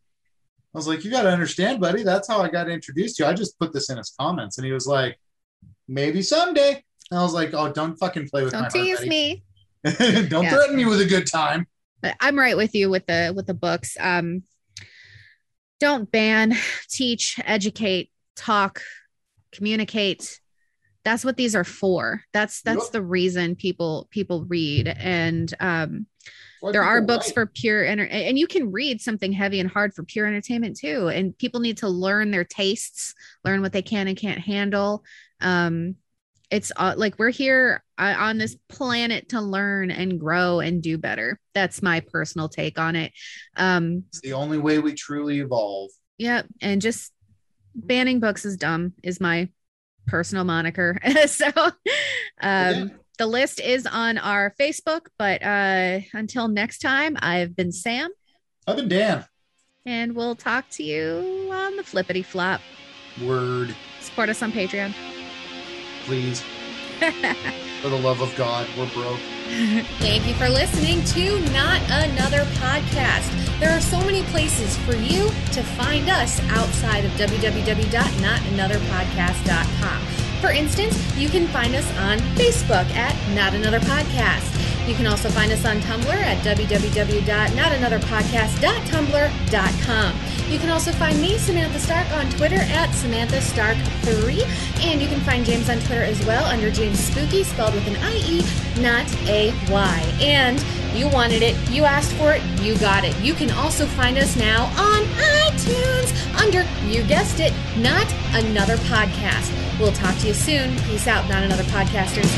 I was like, you got to understand, buddy. That's how I got introduced to you. I just put this in his comments, and he was like, maybe someday. And I was like, oh, don't fucking play with my Don't heart, tease buddy. me. don't Yeah. threaten me with a good time. But I'm right with you with the with the books. Um, don't ban, teach, educate, talk, communicate. That's what these are for. That's that's Yep. the reason people people read. And um, Why there are books write. for pure enter- and you can read something heavy and hard for pure entertainment too. And people need to learn their tastes, learn what they can and can't handle. Um, it's uh, like we're here uh, on this planet to learn and grow and do better. That's my personal take on it. Um, It's the only way we truly evolve. yeah, and just banning books is dumb is my personal moniker. so um Yeah. the list is on our Facebook, but uh until next time, I've been Sam I've been Dan. and we'll talk to you on the flippity flop. Word, Support us on Patreon. please. For the love of God, we're broke. Thank you for listening to Not Another Podcast. There are so many places for you to find us outside of www.notanotherpodcast.com. For instance, you can find us on Facebook at Not Another Podcast. You can also find us on Tumblr at www.notanotherpodcast.tumblr.com. You can also find me, Samantha Stark, on Twitter at Samantha Stark3. And you can find James on Twitter as well under James Spooky, spelled with an I-E, not a Y. And you wanted it, you asked for it, you got it. You can also find us now on iTunes under, you guessed it, Not Another Podcast. We'll talk to you soon. Peace out, Not Another Podcasters.